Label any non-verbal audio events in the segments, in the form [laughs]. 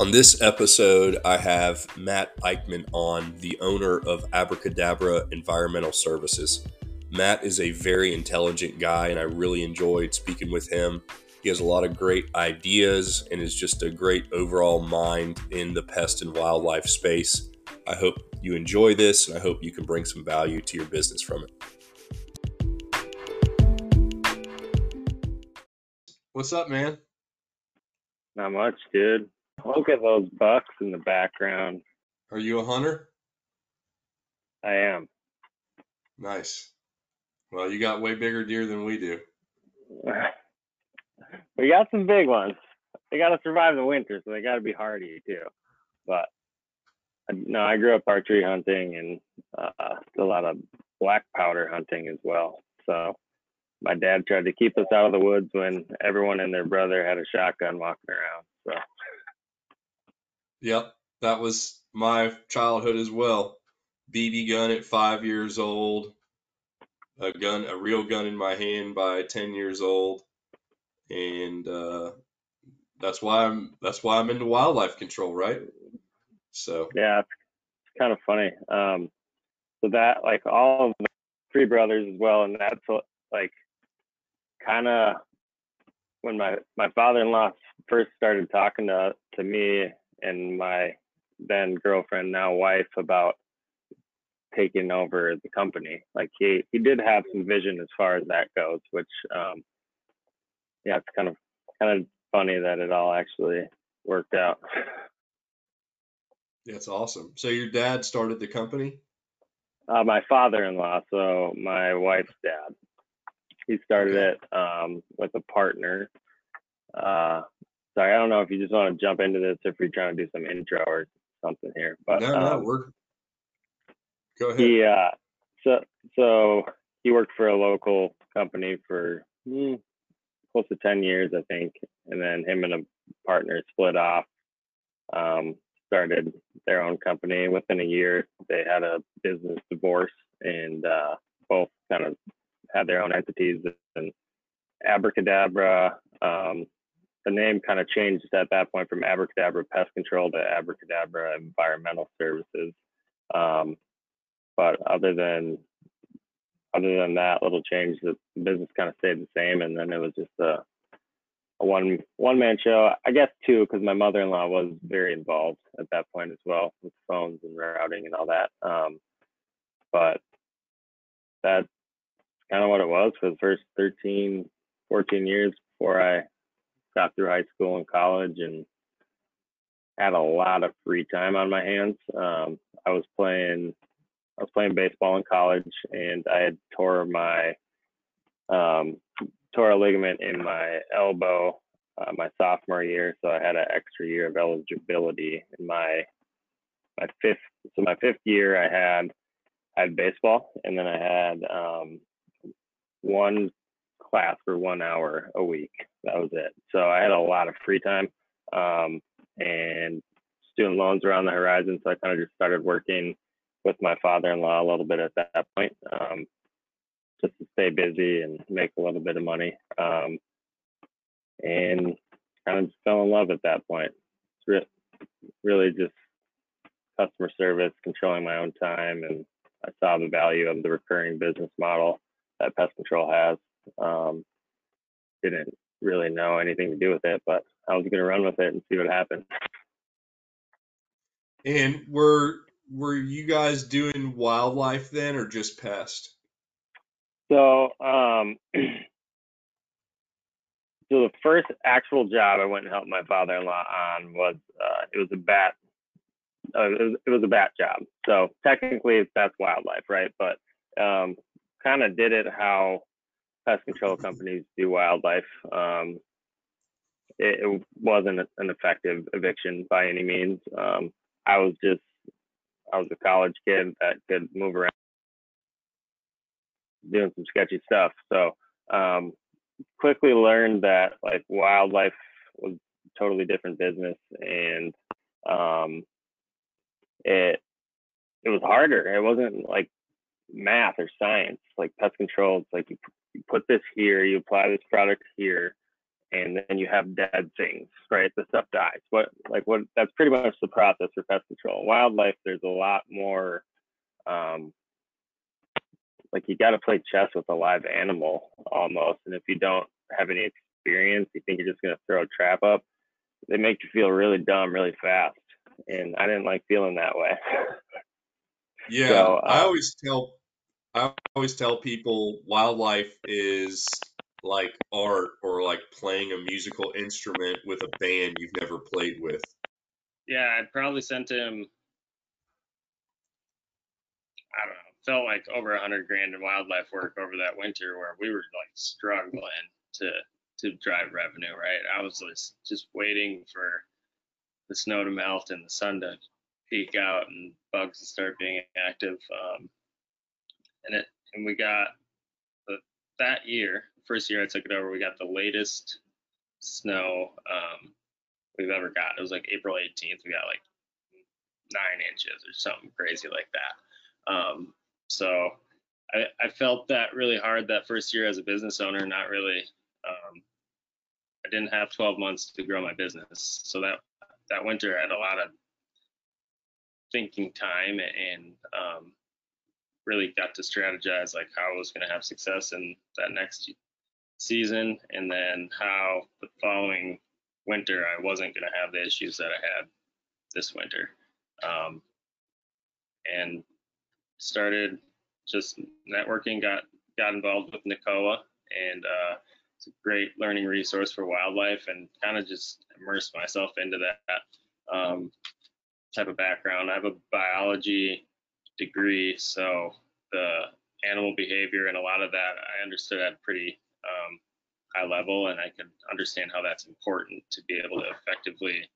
On this episode, I have Matt Eickman on, the owner of Abra Kadabra Environmental Services. Matt is a very intelligent guy, and I really enjoyed speaking with him. He has a lot of great ideas and is just a great overall mind in the pest and wildlife space. I hope you enjoy this, and I hope you can bring some value to your business from it. What's up, man? Not much, dude. Look at those bucks in the background. Are you a hunter? I am. Nice. Well, you got way bigger deer than we do. [laughs] we got some big ones. They got to survive the winter, so they got to be hardy too. But no, I grew up archery hunting and uh, a lot of black powder hunting as well. So my dad tried to keep us out of the woods when everyone and their brother had a shotgun walking around. So. Yep, that was my childhood as well. BB gun at five years old, a gun, a real gun in my hand by ten years old, and uh, that's why I'm that's why I'm into wildlife control, right? So yeah, it's kind of funny. Um, so that like all of the three brothers as well, and that's like kind of when my my father-in-law first started talking to to me and my then girlfriend now wife about taking over the company. Like he he did have some vision as far as that goes which um yeah it's kind of kind of funny that it all actually worked out. That's awesome. So your dad started the company? Uh, my father-in-law so my wife's dad. He started it um, with a partner. Uh, sorry, I don't know if you just want to jump into this if you're trying to do some intro or something here. But no, no, um, we're go ahead. Yeah, uh, so so he worked for a local company for hmm, close to ten years, I think, and then him and a partner split off. Um, started their own company. Within a year, they had a business divorce, and uh, both kind of had their own entities and Abra Kadabra. Um, the name kind of changed at that point from Abra Kadabra Pest Control to Abra Kadabra Environmental Services. Um, but other than other than that little change, the business kind of stayed the same, and then it was just a, a one one man show. I guess two, because my mother in law was very involved at that point as well with phones and routing and all that. Um, but that's kind of what it was for the first 13, 14 years before I got through high school and college and had a lot of free time on my hands. Um, I was playing, I was playing baseball in college, and I had tore my um, tore a ligament in my elbow uh, my sophomore year, so I had an extra year of eligibility in my my fifth. So my fifth year, I had I had baseball, and then I had um, one class for one hour a week. That was it. So I had a lot of free time um, and student loans were on the horizon. So I kind of just started working with my father-in-law a little bit at that point, um, just to stay busy and make a little bit of money. Um, and kind of fell in love at that point. It's re- really just customer service, controlling my own time, and I saw the value of the recurring business model that pest control has. Um, didn't really know anything to do with it, but I was going to run with it and see what happened. And were were you guys doing wildlife then, or just pest? So, um, [clears throat] so the first actual job I went and helped my father-in-law on was uh, it was a bat. Uh, it, was, it was a bat job. So technically, that's wildlife, right? But um, kind of did it how pest control companies do wildlife. Um, it, it, wasn't an effective eviction by any means. Um, I was just, I was a college kid that could move around doing some sketchy stuff. So, um, quickly learned that like wildlife was totally different business and, um, it, it was harder. It wasn't like math or science, like pest control. It's like you, you put this here, you apply this product here, and then you have dead things, right? The stuff dies. What like what? That's pretty much the process for pest control. Wildlife, there's a lot more. Um, like you got to play chess with a live animal almost, and if you don't have any experience, you think you're just gonna throw a trap up. They make you feel really dumb really fast, and I didn't like feeling that way. [laughs] yeah, so, uh, I always tell I always tell people wildlife is like art or like playing a musical instrument with a band you've never played with. Yeah, I probably sent him. I don't know. Felt like over a hundred grand in wildlife work over that winter, where we were like struggling to to drive revenue. Right, I was just just waiting for the snow to melt and the sun to peak out and bugs to start being active. Um, and it and we got the, that year first year I took it over, we got the latest snow um, we've ever got. It was like April 18th. We got like nine inches or something crazy like that. Um, so I, I, felt that really hard that first year as a business owner. Not really. Um, I didn't have 12 months to grow my business, so that that winter I had a lot of thinking time and um, really got to strategize like how I was going to have success in that next season, and then how the following winter I wasn't going to have the issues that I had this winter. Um, and started just networking, got got involved with NWCOA, and uh, it's a great learning resource for wildlife, and kind of just immersed myself into that um, type of background. I have a biology degree, so the animal behavior and a lot of that I understood at pretty um, high level, and I could understand how that's important to be able to effectively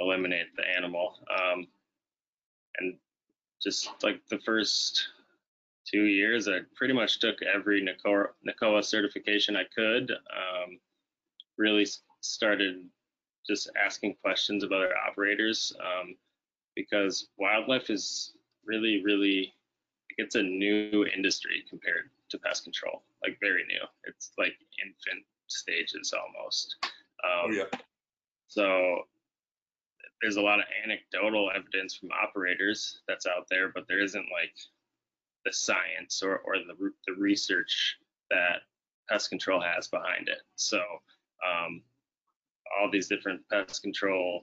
eliminate the animal. Um, and just like the first two years, I pretty much took every NWCOA, certification I could. Um, really started just asking questions of other operators um, because wildlife is really, really, it's a new industry compared to pest control, like very new. It's like infant stages almost. Oh, um, oh, yeah. So there's a lot of anecdotal evidence from operators that's out there, but there isn't like the science or, or the, the research that pest control has behind it. So um, all these different pest control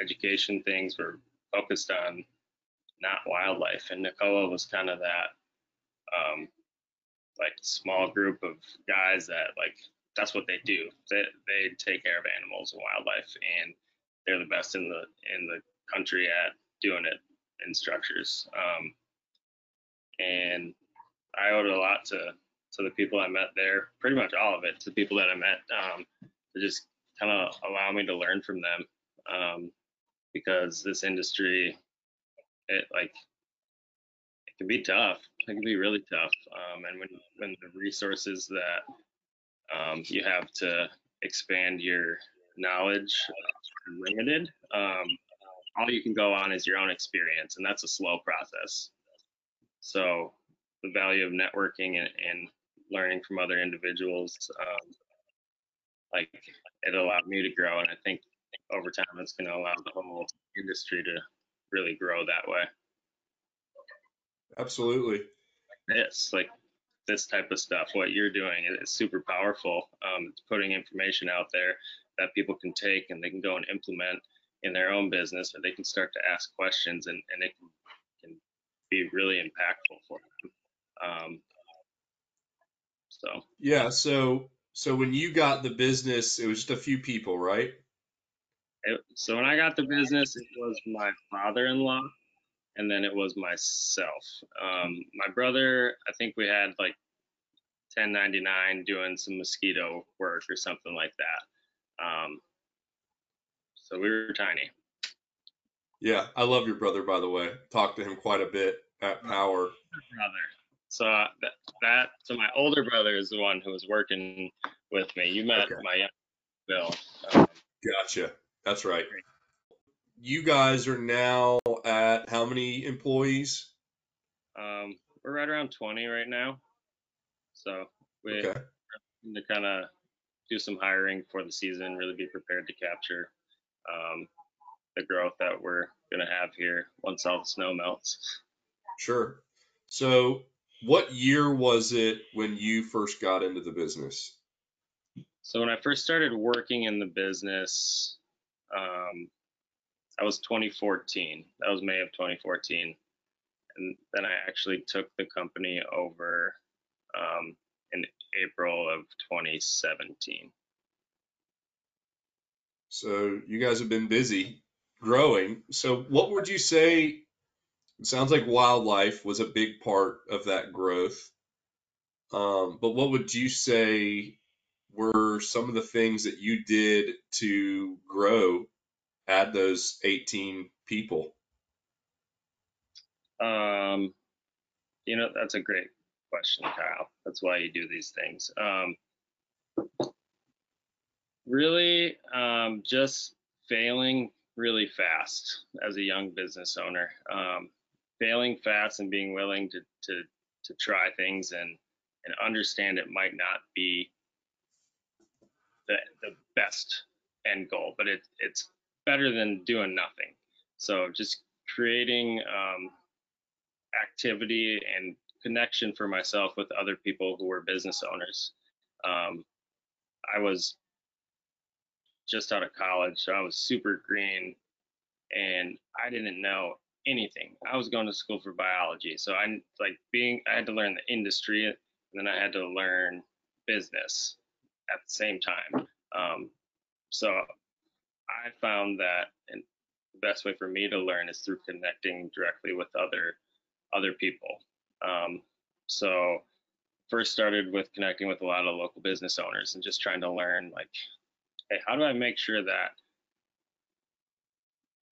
education things were focused on not wildlife, and NWCOA was kind of that um, like small group of guys that like that's what they do. They they take care of animals and wildlife, and they're the best in the in the country at doing it in structures. Um, and I owed a lot to to the people I met there, pretty much all of it, to the people that I met, um, to just kind of allow me to learn from them, um, because this industry, it like it can be tough. It can be really tough. Um, and when when the resources that um, you have to expand your knowledge are limited, um, all you can go on is your own experience, and that's a slow process. So the value of networking and, and learning from other individuals, um, like it allowed me to grow, and I think over time it's going to allow the whole industry to really grow that way. Absolutely. It's like this type of stuff. What you're doing is super powerful. Um, it's putting information out there that people can take and they can go and implement in their own business, or they can start to ask questions, and, and it can, can be really impactful for them. Um, so yeah, so so when you got the business, it was just a few people, right? It, so when I got the business, it was my father-in-law and then it was myself. Um, my brother, I think we had like 1099 doing some mosquito work or something like that. Um, so we were tiny. Yeah, I love your brother, by the way. Talked to him quite a bit at Power. Brother. So uh, that, that, so my older brother is the one who was working with me. You met okay. my young Bill. Um, gotcha. That's right you guys are now at how many employees? Um, we're right around 20 right now. So we okay. to kind of do some hiring for the season, really be prepared to capture um, the growth that we're going to have here once all the snow melts. Sure. So, what year was it when you first got into the business? So, when I first started working in the business, um, that was 2014. That was May of 2014. And then I actually took the company over um, in April of 2017. So you guys have been busy growing. So what would you say? It sounds like wildlife was a big part of that growth. Um, but what would you say were some of the things that you did to grow add those 18 people? Um, you know, that's a great question, Kyle. That's why you do these things. Um, really, um, just failing really fast as a young business owner. Um, failing fast and being willing to, to, to try things and, and understand it might not be the, the best end goal, but it, it's better than doing nothing. So just creating um, activity and connection for myself with other people who were business owners. Um, I was just out of college, so I was super green, and I didn't know anything. I was going to school for biology, so I like being. I had to learn the industry, and then I had to learn business at the same time. Um, so I found that and the best way for me to learn is through connecting directly with other other people. Um, so first started with connecting with a lot of local business owners and just trying to learn like, hey, how do I make sure that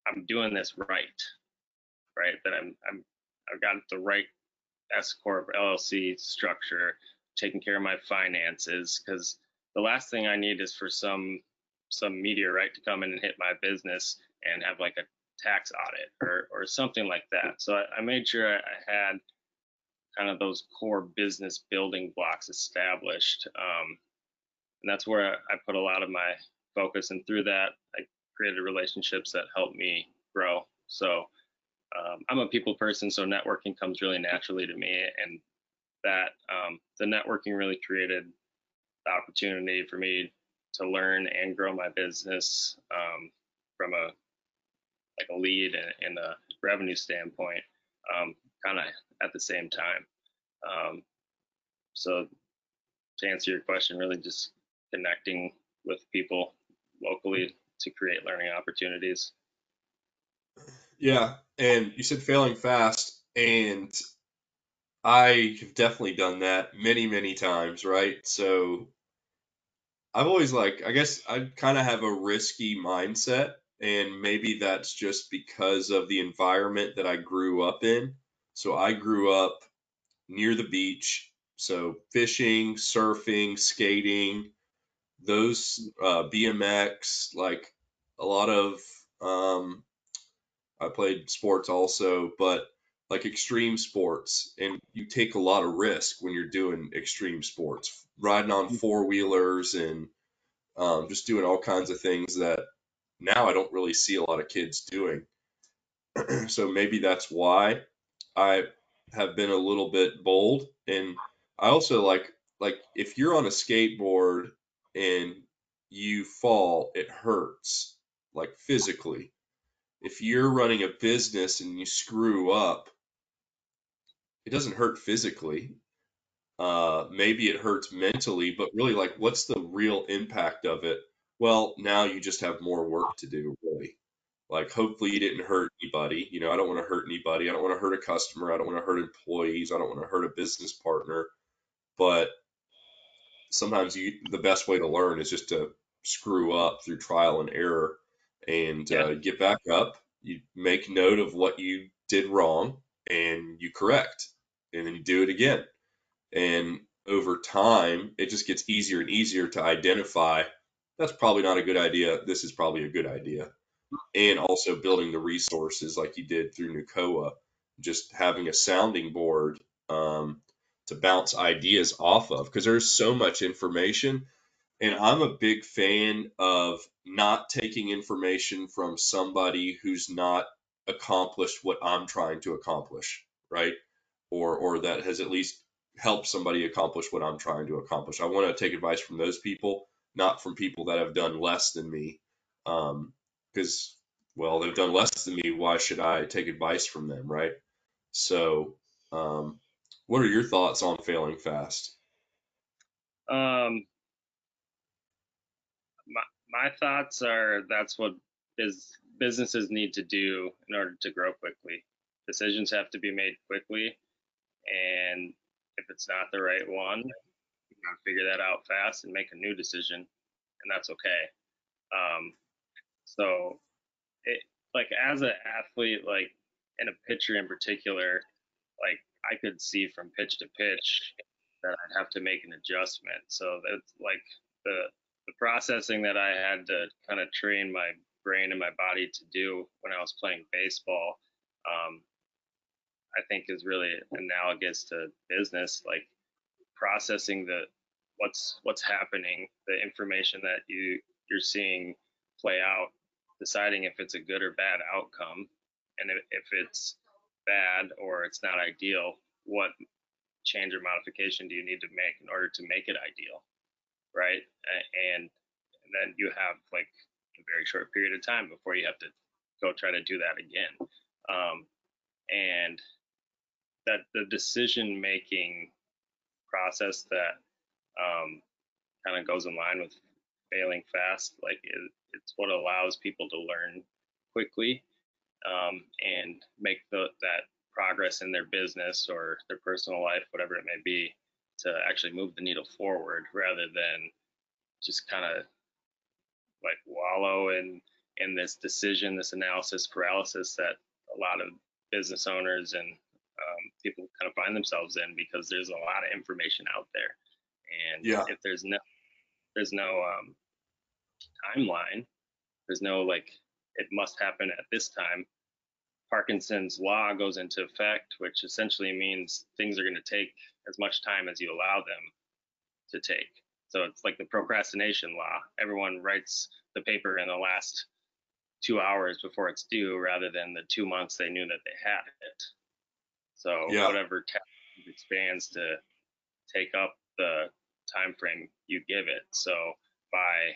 I'm doing this right, right? That I'm I'm I've got the right S corp LLC structure, taking care of my finances, because the last thing I need is for some some meteorite to come in and hit my business and have like a tax audit or or something like that. So I, I made sure I, I had kind of those core business building blocks established. Um, and that's where I put a lot of my focus. And through that, I created relationships that helped me grow. So um, I'm a people person, so networking comes really naturally to me. And that um, the networking really created the opportunity for me to learn and grow my business um, from a like a lead and, and a revenue standpoint, um, kind of at the same time. Um, so to answer your question, really just connecting with people locally to create learning opportunities. Yeah, and you said failing fast, and I have definitely done that many, many times, right? So I've always like, I guess I kind of have a risky mindset, and maybe that's just because of the environment that I grew up in. So I grew up near the beach, so fishing, surfing, skating, those uh, BMX, like a lot of. Um, I played sports also, but like extreme sports, and you take a lot of risk when you're doing extreme sports, riding on mm-hmm. four wheelers and um, just doing all kinds of things that now I don't really see a lot of kids doing. [clears throat] so maybe that's why I have been a little bit bold, and I also like like if you're on a skateboard and you fall, it hurts like physically. If you're running a business and you screw up, it doesn't hurt physically. Uh, maybe it hurts mentally, but really, like, what's the real impact of it? Well, now you just have more work to do, really. Like, hopefully, you didn't hurt anybody. You know, I don't want to hurt anybody. I don't want to hurt a customer. I don't want to hurt employees. I don't want to hurt a business partner. But sometimes you, the best way to learn is just to screw up through trial and error and yeah. uh, get back up. You make note of what you did wrong and you correct and then you do it again. And over time, it just gets easier and easier to identify that's probably not a good idea. This is probably a good idea. And also building the resources like you did through NWCOA, just having a sounding board um, to bounce ideas off of because there's so much information And I'm a big fan of not taking information from somebody who's not accomplished what I'm trying to accomplish, right? Or or that has at least helped somebody accomplish what I'm trying to accomplish. I want to take advice from those people, not from people that have done less than me. Um, because well, they've done less than me. Why should I take advice from them, right? So, um, what are your thoughts on failing fast? Um, my my thoughts are that's what is businesses need to do in order to grow quickly. Decisions have to be made quickly, and if it's not the right one, you gotta figure that out fast and make a new decision, and that's okay. Um, so, it like as an athlete, like and a pitcher in particular, like I could see from pitch to pitch that I'd have to make an adjustment. So that's like the the processing that I had to kind of train my brain and my body to do when I was playing baseball, um, I think is really analogous to business, like processing the what's what's happening, the information that you you're seeing play out, deciding if it's a good or bad outcome, and if, it's bad or it's not ideal, what change or modification do you need to make in order to make it ideal, right? And, and then you have like very short period of time before you have to go try to do that again. Um, and that the decision making process that um, kind of goes in line with failing fast, like it, it's what allows people to learn quickly um, and make the, that progress in their business or their personal life, whatever it may be, to actually move the needle forward rather than just kind of like wallow in in this decision, this analysis paralysis that a lot of business owners and um, people kind of find themselves in because there's a lot of information out there, and yeah. if there's no there's no um, timeline, there's no like it must happen at this time Parkinson's law goes into effect, which essentially means things are going to take as much time as you allow them to take. So it's like the procrastination law. Everyone writes the paper in the last two hours before it's due rather than the two months they knew that they had it. So yeah. whatever task expands to take up the time frame you give it. So by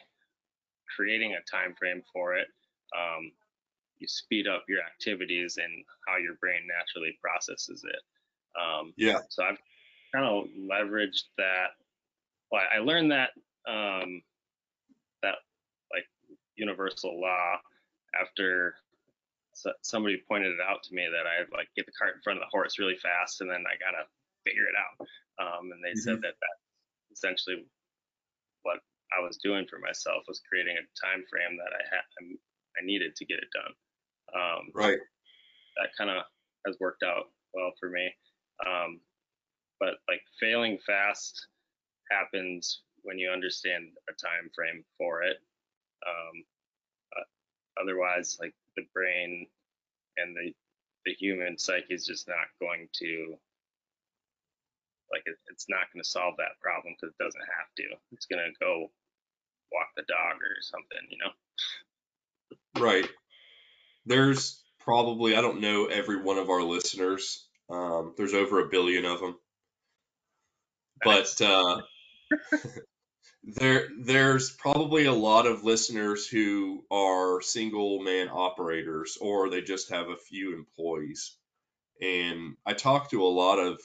creating a time frame for it, um, you speed up your activities and how your brain naturally processes it. Um, yeah. So I've kind of leveraged that. Well, I learned that um, that like universal law after somebody pointed it out to me that I like get the cart in front of the horse really fast and then I gotta figure it out. Um, and they mm-hmm. said that that essentially what I was doing for myself was creating a time frame that I had I needed to get it done. Um, right. That kind of has worked out well for me. Um, but like failing fast happens when you understand a time frame for it. Um, uh, otherwise, like the brain and the the human psyche is just not going to like it, it's not going to solve that problem because it doesn't have to. It's going to go walk the dog or something, you know. Right there's probably I don't know every one of our listeners. Um, there's over a billion of them, but [laughs] uh, there there's probably a lot of listeners who are single man operators or they just have a few employees. And I talk to a lot of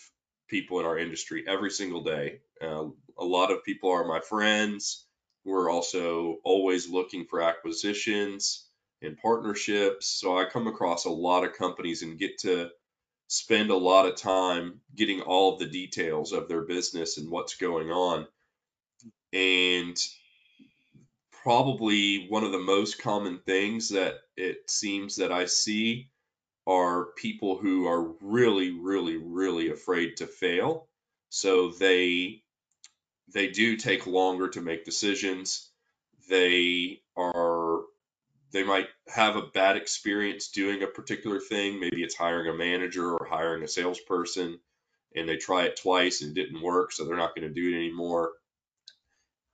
people in our industry every single day. Uh, a lot of people are my friends. We're also always looking for acquisitions and partnerships. So I come across a lot of companies and get to spend a lot of time getting all of the details of their business and what's going on. And probably one of the most common things that it seems that I see are people who are really really really afraid to fail. So they they do take longer to make decisions. They are they might have a bad experience doing a particular thing. Maybe it's hiring a manager or hiring a salesperson, and they try it twice and didn't work, so they're not going to do it anymore.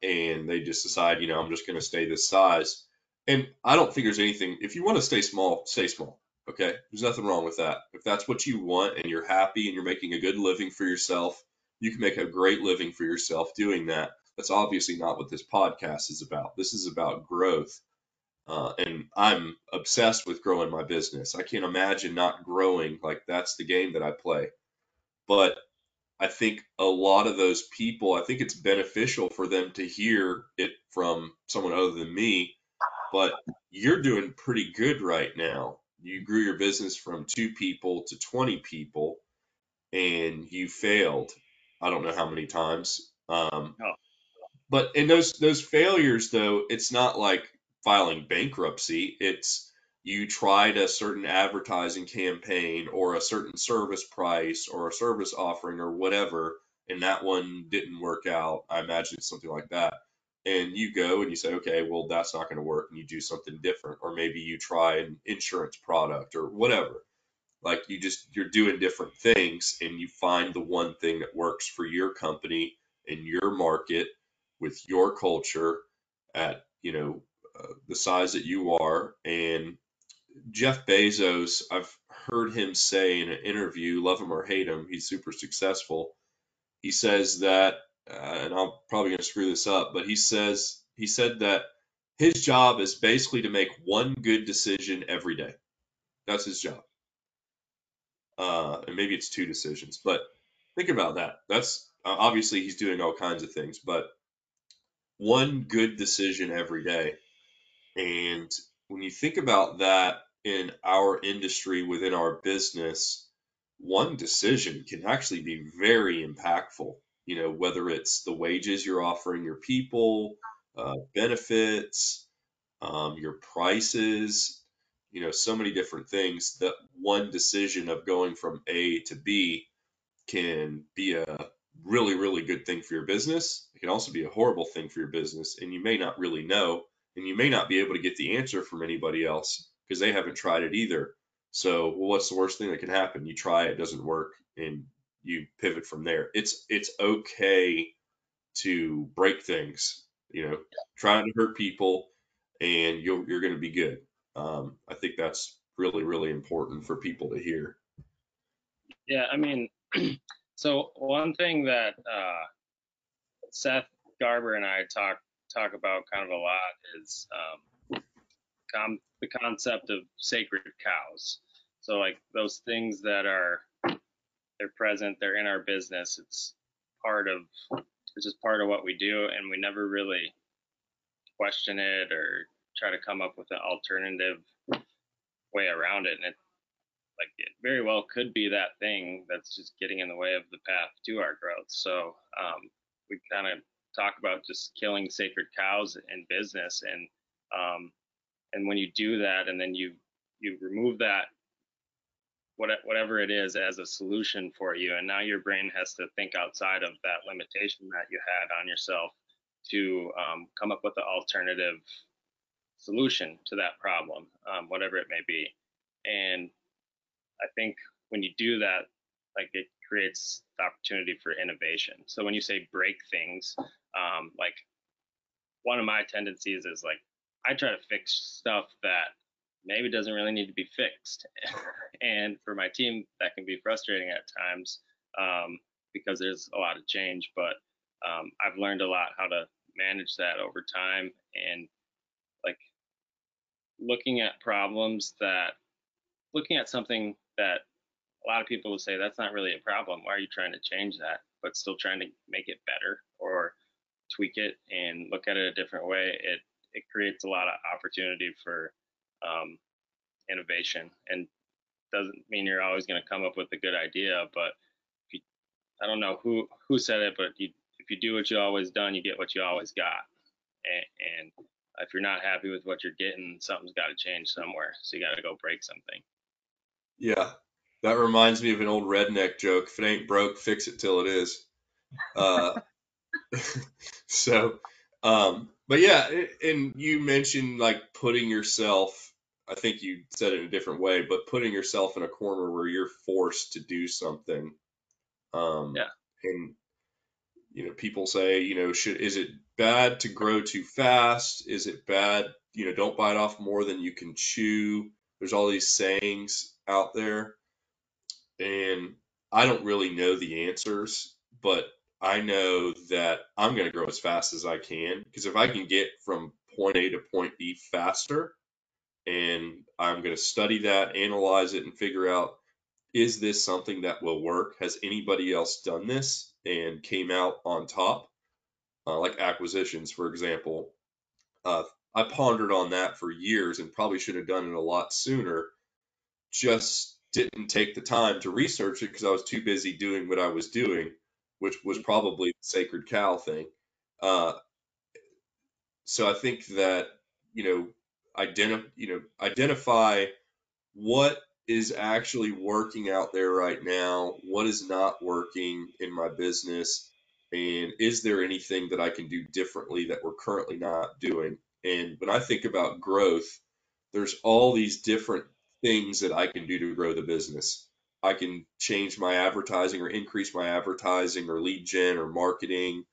and they just decide, you know, I'm just going to stay this size. And I don't think there's anything, if you want to stay small, stay small. Okay. There's nothing wrong with that. If that's what you want and you're happy and you're making a good living for yourself, you can make a great living for yourself doing that. That's obviously not what this podcast is about. This is about growth. Uh, and I'm obsessed with growing my business. I can't imagine not growing. Like that's the game that I play. But I think a lot of those people, I think it's beneficial for them to hear it from someone other than me. But you're doing pretty good right now. You grew your business from two people to 20 people and you failed. I don't know how many times. Um, oh. But in those those failures, though, it's not like filing bankruptcy. It's you tried a certain advertising campaign or a certain service price or a service offering or whatever, and that one didn't work out. I imagine it's something like that. And you go and you say, okay, well, that's not going to work. And you do something different. Or maybe you try an insurance product or whatever. Like you just, you're doing different things and you find the one thing that works for your company and your market with your culture at, you know, the size that you are and Jeff Bezos, I've heard him say in an interview, love him or hate him, he's super successful. He says that, uh, and I'm probably going to screw this up, but he says he said that his job is basically to make one good decision every day. That's his job. Uh, and maybe it's two decisions, but think about that. That's uh, obviously he's doing all kinds of things, but one good decision every day. And when you think about that in our industry, within our business, one decision can actually be very impactful. You know, whether it's the wages you're offering your people, uh, benefits, um, your prices, you know, so many different things. That one decision of going from A to B can be a really, really good thing for your business. It can also be a horrible thing for your business, and you may not really know, and you may not be able to get the answer from anybody else because they haven't tried it either. So, well, what's the worst thing that can happen? You try it, doesn't work, and you pivot from there. It's it's okay to break things. You know, trying to hurt people, and you're you're going to be good. Um, I think that's really really important for people to hear. Yeah, I mean, [clears throat] so one thing that uh, Seth Garber and I talk talk about kind of a lot is um, com- the concept of sacred cows. So like those things that are they're present, they're in our business. It's part of it's just part of what we do, and we never really question it or try to come up with an alternative way around it. And it like it very well could be that thing that's just getting in the way of the path to our growth. So um, we kind of talk about just killing sacred cows in business and um, and when you do that and then you you remove that whatever it is as a solution for you and now your brain has to think outside of that limitation that you had on yourself to um, come up with an alternative solution to that problem um, whatever it may be. And i think when you do that like it creates the opportunity for innovation so when you say break things um, like one of my tendencies is like I try to fix stuff that maybe doesn't really need to be fixed. [laughs] and for my team, that can be frustrating at times um, because there's a lot of change. But um, I've learned a lot how to manage that over time and like looking at problems that looking at something that a lot of people will say that's not really a problem. Why are you trying to change that? But still trying to make it better or tweak it and look at it a different way. It it creates a lot of opportunity for um, innovation and doesn't mean you're always going to come up with a good idea but you, i don't know who who said it but you, if you do what you always done you get what you always got and, and if you're not happy with what you're getting something's got to change somewhere so you got to go break something yeah that reminds me of an old redneck joke if it ain't broke fix it till it is uh, [laughs] so um, but yeah, and you mentioned like putting yourself, I think you said it in a different way, but putting yourself in a corner where you're forced to do something. Um, yeah. And, you know, people say, you know, should, is it bad to grow too fast? Is it bad, you know, don't bite off more than you can chew? There's all these sayings out there. And I don't really know the answers, but I know that I'm going to grow as fast as I can because if I can get from point A to point B faster, and I'm going to study that, analyze it, and figure out is this something that will work? Has anybody else done this and came out on top? Uh, like acquisitions, for example. Uh, I pondered on that for years and probably should have done it a lot sooner. Just didn't take the time to research it because I was too busy doing what I was doing, which was probably the sacred cow thing. Uh, so I think that you know, identify you know identify what is actually working out there right now, what is not working in my business, and is there anything that I can do differently that we're currently not doing? And when I think about growth, there's all these different things that I can do to grow the business. I can change my advertising or increase my advertising or lead gen or marketing.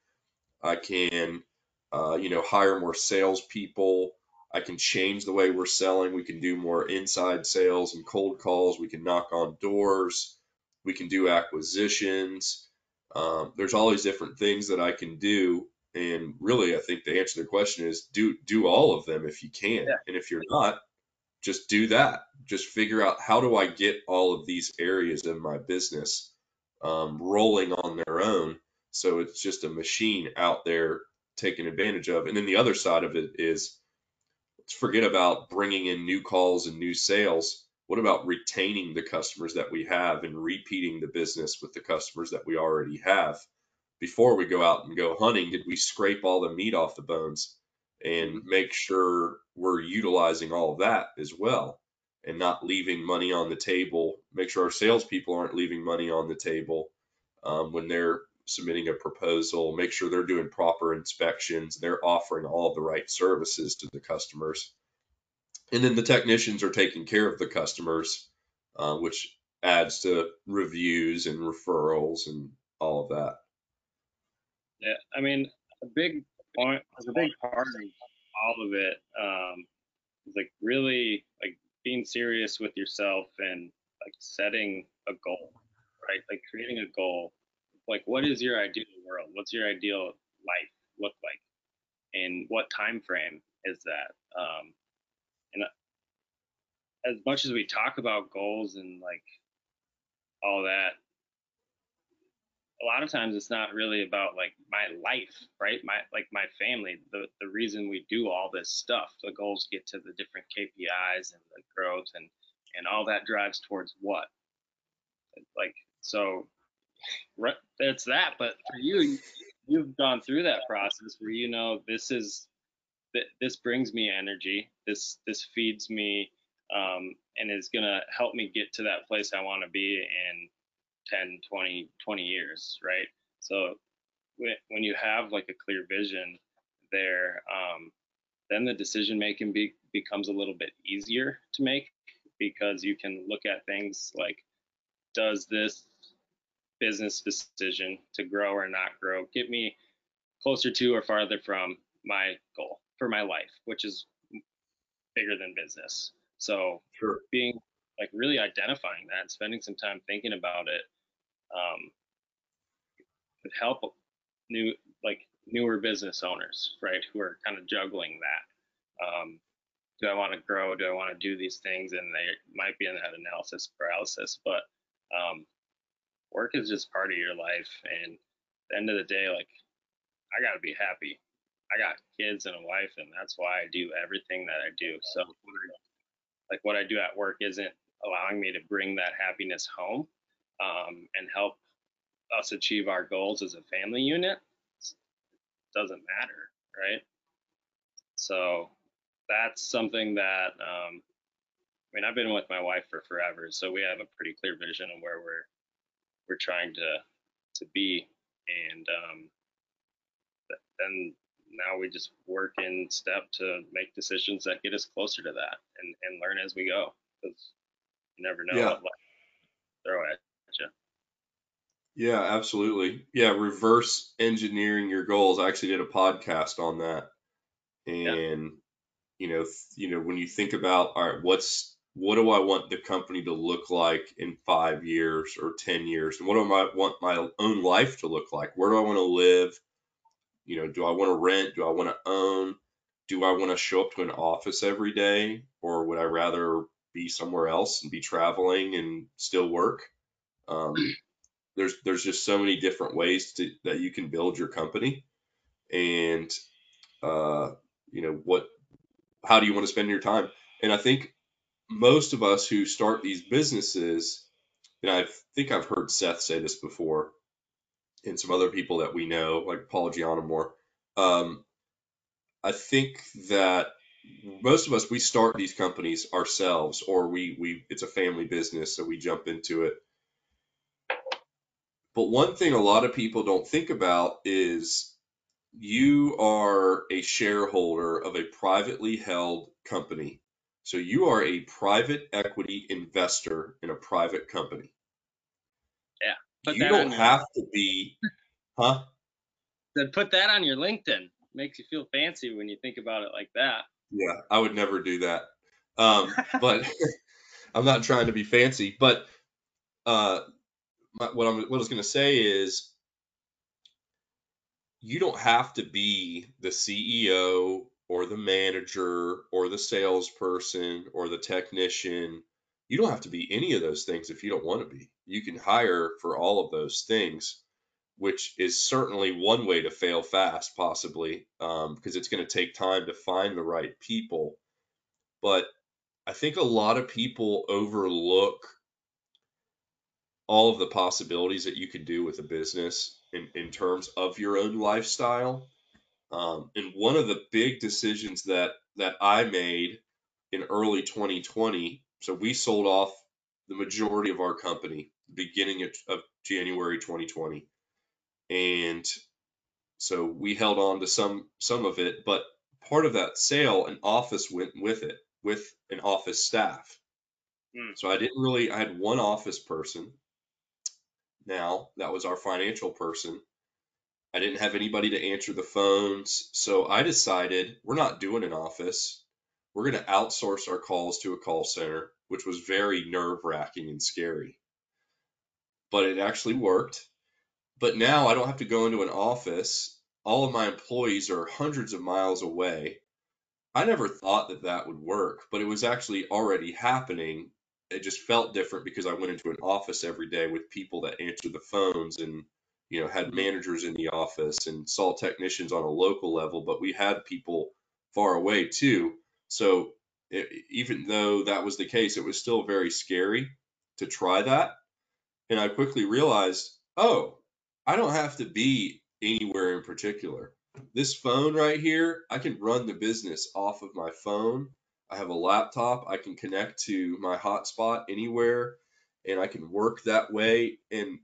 I can, uh, you know, hire more salespeople. I can change the way we're selling. We can do more inside sales and cold calls. We can knock on doors. We can do acquisitions. Um, there's all these different things that I can do. And really, I think the answer to the question is do do all of them if you can. Yeah. And if you're not, just do that. Just figure out how do I get all of these areas of my business um, rolling on their own. So it's just a machine out there taking advantage of. And then the other side of it is forget about bringing in new calls and new sales. What about retaining the customers that we have and repeating the business with the customers that we already have? Before we go out and go hunting, did we scrape all the meat off the bones and make sure we're utilizing all of that as well and not leaving money on the table? Make sure our salespeople aren't leaving money on the table um, when they're submitting a proposal, make sure they're doing proper inspections, they're offering all the right services to the customers. And then the technicians are taking care of the customers, uh, which adds to reviews and referrals and all of that. Yeah, I mean, a big point, a big part of all of it um, is like really like being serious with yourself and like setting a goal, right? Like creating a goal. Like what is your ideal world? What's your ideal life look like? And what time frame is that? Um, and uh, as much as we talk about goals and like all that a lot of times it's not really about like my life right my like my family the the reason we do all this stuff the goals get to the different kpis and the growth and and all that drives towards what like so right, it's that. But for you, you've gone through that process where you know this is this brings me energy. This this feeds me um, and is gonna help me get to that place I want to be in 10, 20, 20 years, right? So when you have like a clear vision there, um, then the decision making be, becomes a little bit easier to make because you can look at things like, does this business decision to grow or not grow get me closer to or farther from my goal for my life, which is bigger than business. So sure. being like really identifying that and spending some time thinking about it um, help new like newer business owners, right, who are kind of juggling that. Um, do I want to grow? Do I want to do these things? And they might be in that analysis paralysis, but um, work is just part of your life. And at the end of the day, like I got to be happy. I got kids and a wife, and that's why I do everything that I do. So, like what I do at work isn't allowing me to bring that happiness home um, and help us achieve our goals as a family unit. Doesn't matter, right? So that's something that um, I mean I've been with my wife for forever, so we have a pretty clear vision of where we're we're trying to to be and um, then now we just work in step to make decisions that get us closer to that and, and learn as we go because you never know yeah. what life throw at you Yeah, absolutely. Yeah, reverse engineering your goals. I actually did a podcast on that. And you know, th- you know, when you think about all right, what's what do I want the company to look like in five years or ten years, and what do I want my own life to look like? Where do I want to live? You know, do I want to rent? Do I want to own? Do I want to show up to an office every day, or would I rather be somewhere else and be traveling and still work? Um, there's there's just so many different ways to, that you can build your company, and uh, you know what how do you want to spend your time? And I think most of us who start these businesses, and I think I've heard Seth say this before, and some other people that we know, like Paul Giannamore, um, I think that most of us we start these companies ourselves, or we we it's a family business, so we jump into it. But one thing a lot of people don't think about is you are a shareholder of a privately held company. So you are a private equity investor in a private company. Yeah. You don't on your- have to be, [laughs] huh? Then put that on your LinkedIn. Makes you feel fancy when you think about it like that. Yeah, I would never do that. Um, but [laughs] [laughs] I'm not trying to be fancy. But uh, my, what I'm what I was going to say is, you don't have to be the CEO or the manager or the salesperson or the technician. You don't have to be any of those things if you don't want to be. You can hire for all of those things, which is certainly one way to fail fast, possibly, um, because it's going to take time to find the right people. But I think a lot of people overlook all of the possibilities that you can do with a business in, in terms of your own lifestyle. Um, and one of the big decisions that that I made in early 2020, so we sold off the majority of our company beginning of, of January 2020, and so we held on to some some of it, but part of that sale, an office went with it, with an office staff. Hmm. So I didn't really. I had one office person. Now that was our financial person. I didn't have anybody to answer the phones, so I decided we're not doing an office. We're going to outsource our calls to a call center, which was very nerve wracking and scary. But it actually worked. But now I don't have to go into an office. All of my employees are hundreds of miles away. I never thought that that would work, but it was actually already happening. It just felt different because I went into an office every day with people that answered the phones and you know had mm-hmm. managers in the office and saw technicians on a local level, but we had people far away too. So it, even though that was the case, it was still very scary to try that. And I quickly realized, oh, I don't have to be anywhere in particular. This phone right here, I can run the business off of my phone. I have a laptop. I can connect to my hotspot anywhere and I can work that way. And,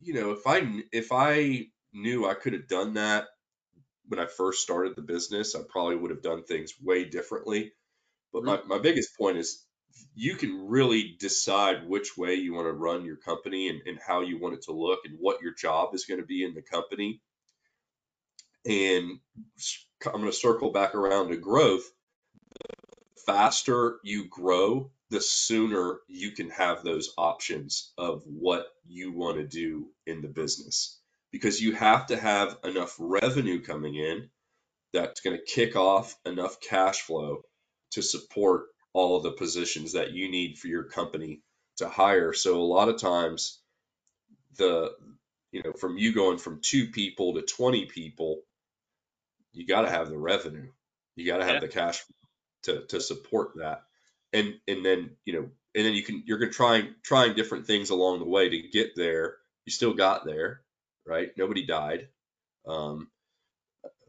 you know, if I, if I knew I could have done that when I first started the business, I probably would have done things way differently. But my, mm-hmm. my biggest point is you can really decide which way you want to run your company and, and how you want it to look and what your job is going to be in the company. And I'm going to circle back around to growth. Faster you grow, the sooner you can have those options of what you want to do in the business because you have to have enough revenue coming in that's going to kick off enough cash flow to support all of the positions that you need for your company to hire. So a lot of times the you know from you going from 2 people to 20 people, you got to have the revenue. You got to have Yeah. the cash to to support that. And and then, you know, and then you can you're going to trying trying different things along the way to get there. You still got there, right? Nobody died. Um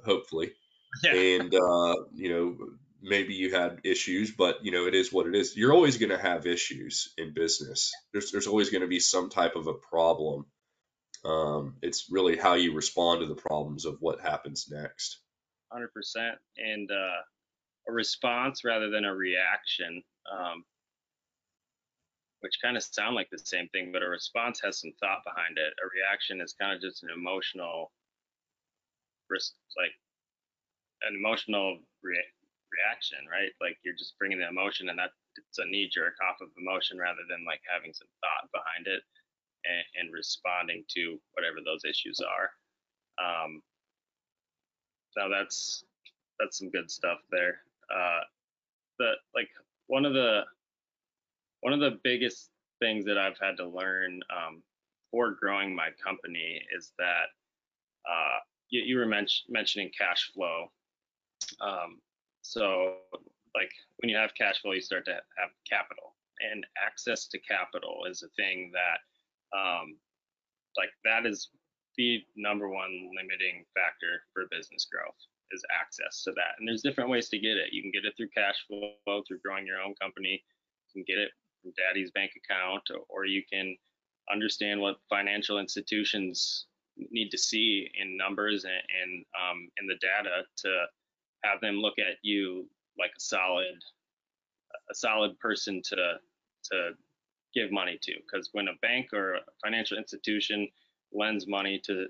hopefully [laughs] Yeah. and uh, you know maybe you had issues but you know it is what it is you're always going to have issues in business there's there's always going to be some type of a problem um, it's really how you respond to the problems of what happens next hundred percent, and uh, a response rather than a reaction. Um, which kind of sound like the same thing, but a response has some thought behind it. A reaction is kind of just an emotional, like an emotional re- reaction, right? Like you're just bringing the emotion, and that it's a knee jerk off of emotion rather than like having some thought behind it and, and responding to whatever those issues are. Um, so that's that's some good stuff there. Uh, the like one of the one of the biggest things that I've had to learn um, for growing my company is that uh, you, you, were men- mentioning cash flow. Um, so, like when you have cash flow, you start to have capital, and access to capital is a thing that, um, like, that is the number one limiting factor for business growth is access to that. And there's different ways to get it. You can get it through cash flow, through growing your own company. You can get it from daddy's bank account, or you can understand what financial institutions need to see in numbers and, and um, in the data to have them look at you like a solid a solid person to to give money to because when a bank or a financial institution lends money to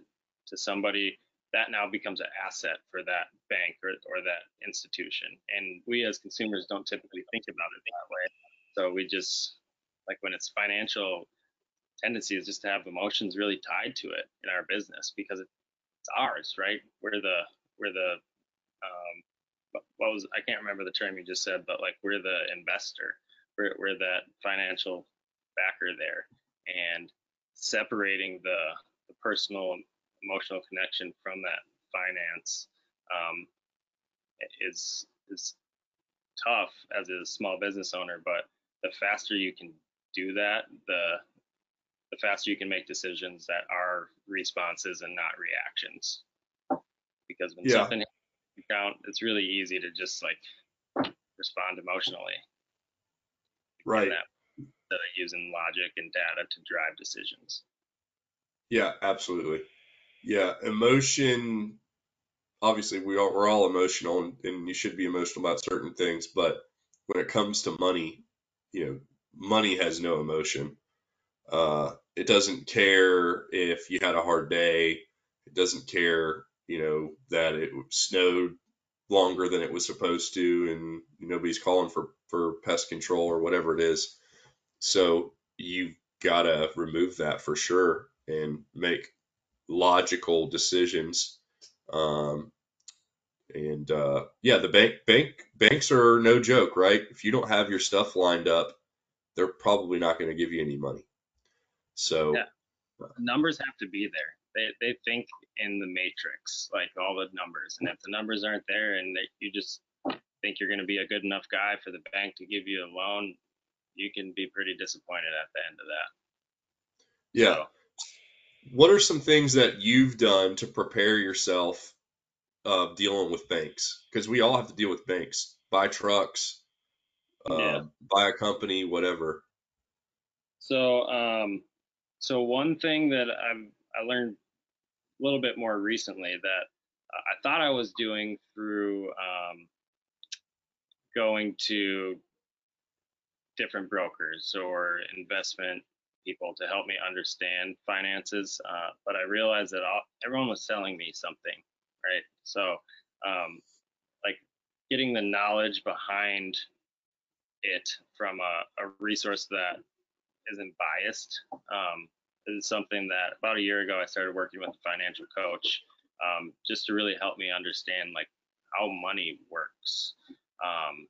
to somebody that now becomes an asset for that bank or, or that institution. And we as consumers don't typically think about it that way. So we just like when it's financial tendency is just to have emotions really tied to it in our business because it's ours right? We're the we're the um, what was I can't remember the term you just said, but like we're the investor, we're we're that financial backer there, and separating the the personal emotional connection from that finance um, is is tough as a small business owner, but the faster you can do that, the the faster you can make decisions that are responses and not reactions. Because when yeah. something account, it's really easy to just like respond emotionally. Right. That, instead of using logic and data to drive decisions. Yeah, absolutely. Yeah, emotion. Obviously, we are we're all emotional, and, and you should be emotional about certain things. But when it comes to money, you know, money has no emotion. Uh, it doesn't care if you had a hard day. It doesn't care you know, that it snowed longer than it was supposed to and nobody's calling for, for pest control or whatever it is. So you've got to remove that for sure and make logical decisions. Um, and uh, yeah, the bank bank banks are no joke, right? If you don't have your stuff lined up, they're probably not going to give you any money. So yeah. numbers have to be there they, they think in the matrix, like all the numbers. And if the numbers aren't there and they, you just think you're going to be a good enough guy for the bank to give you a loan, you can be pretty disappointed at the end of that. Yeah. So, what are some things that you've done to prepare yourself uh, dealing with banks? Because we all have to deal with banks, buy trucks, uh, yeah. buy a company, whatever. So, um, so one thing that I've I learned a little bit more recently that I thought I was doing through um, going to different brokers or investment people to help me understand finances. Uh, but I realized that all, everyone was selling me something, right? So, um, like getting the knowledge behind it from a, a resource that isn't biased um, is something that about a year ago I started working with a financial coach um, just to really help me understand like how money works. Um,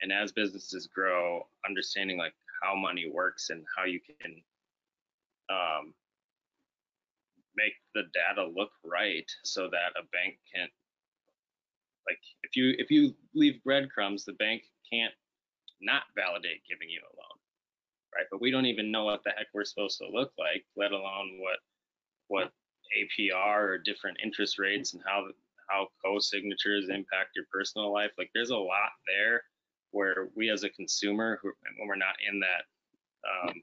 and as businesses grow, understanding like how money works and how you can um, make the data look right so that a bank can like if you if you leave breadcrumbs, the bank can't not validate giving you a loan right? But we don't even know what the heck we're supposed to look like, let alone what what APR or different interest rates and how how co-signatures impact your personal life. Like there's a lot there where we as a consumer, who, when we're not in that um,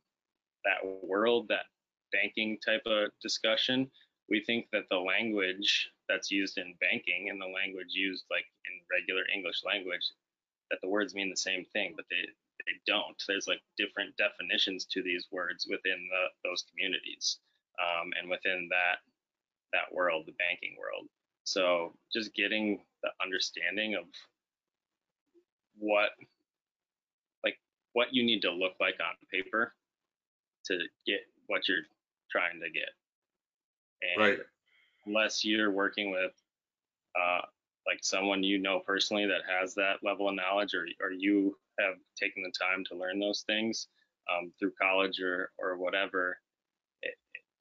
that world, that banking type of discussion, we think that the language that's used in banking and the language used like in regular English language, that the words mean the same thing, but they they don't. There's like different definitions to these words within the, those communities um, and within that that world, the banking world. So just getting the understanding of what like what you need to look like on paper to get what you're trying to get. And Right. unless you're working with uh, like someone you know personally that has that level of knowledge or, or you have taken the time to learn those things um, through college or, or whatever, it,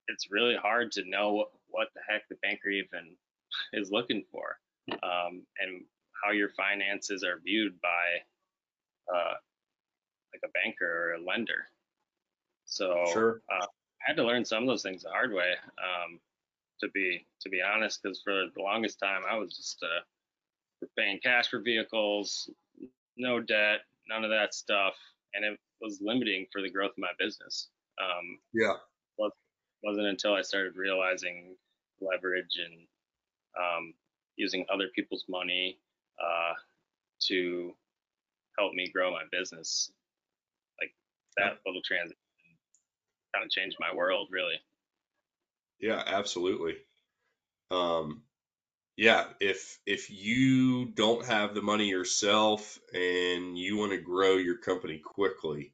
it's really hard to know what, what the heck the banker even [laughs] is looking for um, and how your finances are viewed by uh, like a banker or a lender. So Sure. uh, I had to learn some of those things the hard way. Um, to be to be honest, because for the longest time I was just uh, paying cash for vehicles, no debt, none of that stuff, and it was limiting for the growth of my business. Um, Yeah. wasn't until I started realizing leverage and um, using other people's money uh, to help me grow my business. Like that little transition kind of changed my world, really. Yeah, absolutely. Um, yeah, if if you don't have the money yourself and you want to grow your company quickly,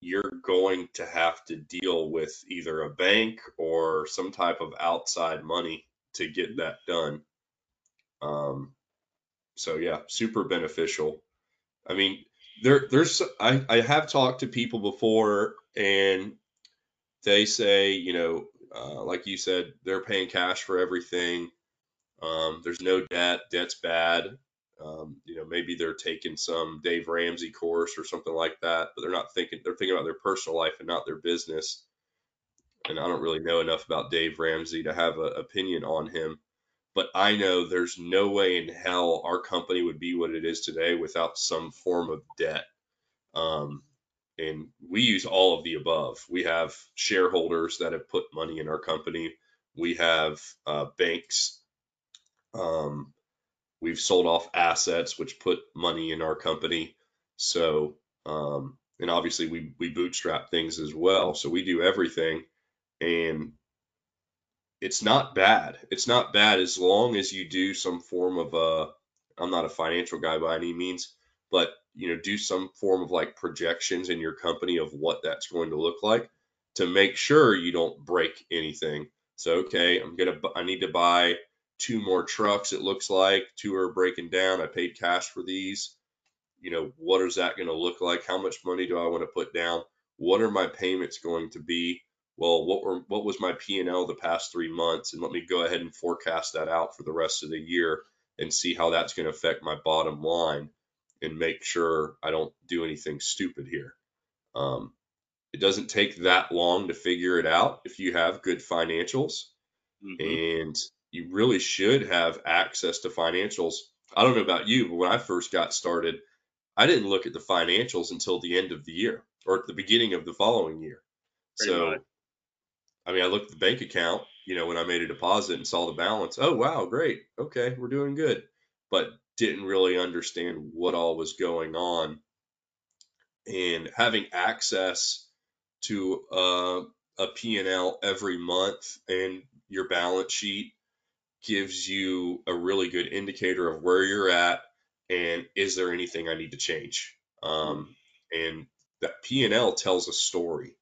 you're going to have to deal with either a bank or some type of outside money to get that done. Um, so yeah, super beneficial. I mean, there there's I I have talked to people before and they say, you know, uh, like you said, they're paying cash for everything. Um, there's no debt. Debt's bad. Um, you know, maybe they're taking some Dave Ramsey course or something like that, but they're not thinking. They're thinking about their personal life and not their business. And I don't really know enough about Dave Ramsey to have an opinion on him, but I know there's no way in hell our company would be what it is today without some form of debt. Um, and we use all of the above. We have shareholders that have put money in our company. We have uh, banks. Um, we've sold off assets, which put money in our company. So, um, and obviously we we bootstrap things as well. So we do everything, and it's not bad. It's not bad as long as you do some form of a. I'm not a financial guy by any means, but you know do some form of like projections in your company of what that's going to look like to make sure you don't break anything. So okay i'm gonna i need to buy two more trucks it looks like two are breaking down i paid cash for these. You know what is that going to look like? How much money do i want to put down? What are my payments going to be? Well what were what was my p&l the past three months? And let me go ahead and forecast that out for the rest of the year and see how that's going to affect my bottom line and make sure I don't do anything stupid here. Um, it doesn't take that long to figure it out if you have good financials, Mhm. and you really should have access to financials. I don't know about you, but when I first got started, I didn't look at the financials until the end of the year or at the beginning of the following year. Pretty so, much. I mean, I looked at the bank account, you know, when I made a deposit and saw the balance. Oh, wow, great. Okay, we're doing good. But didn't really understand what all was going on. And having access to uh, a P&L every month and your balance sheet gives you a really good indicator of where you're at and is there anything I need to change. Um, and that P&L tells a story.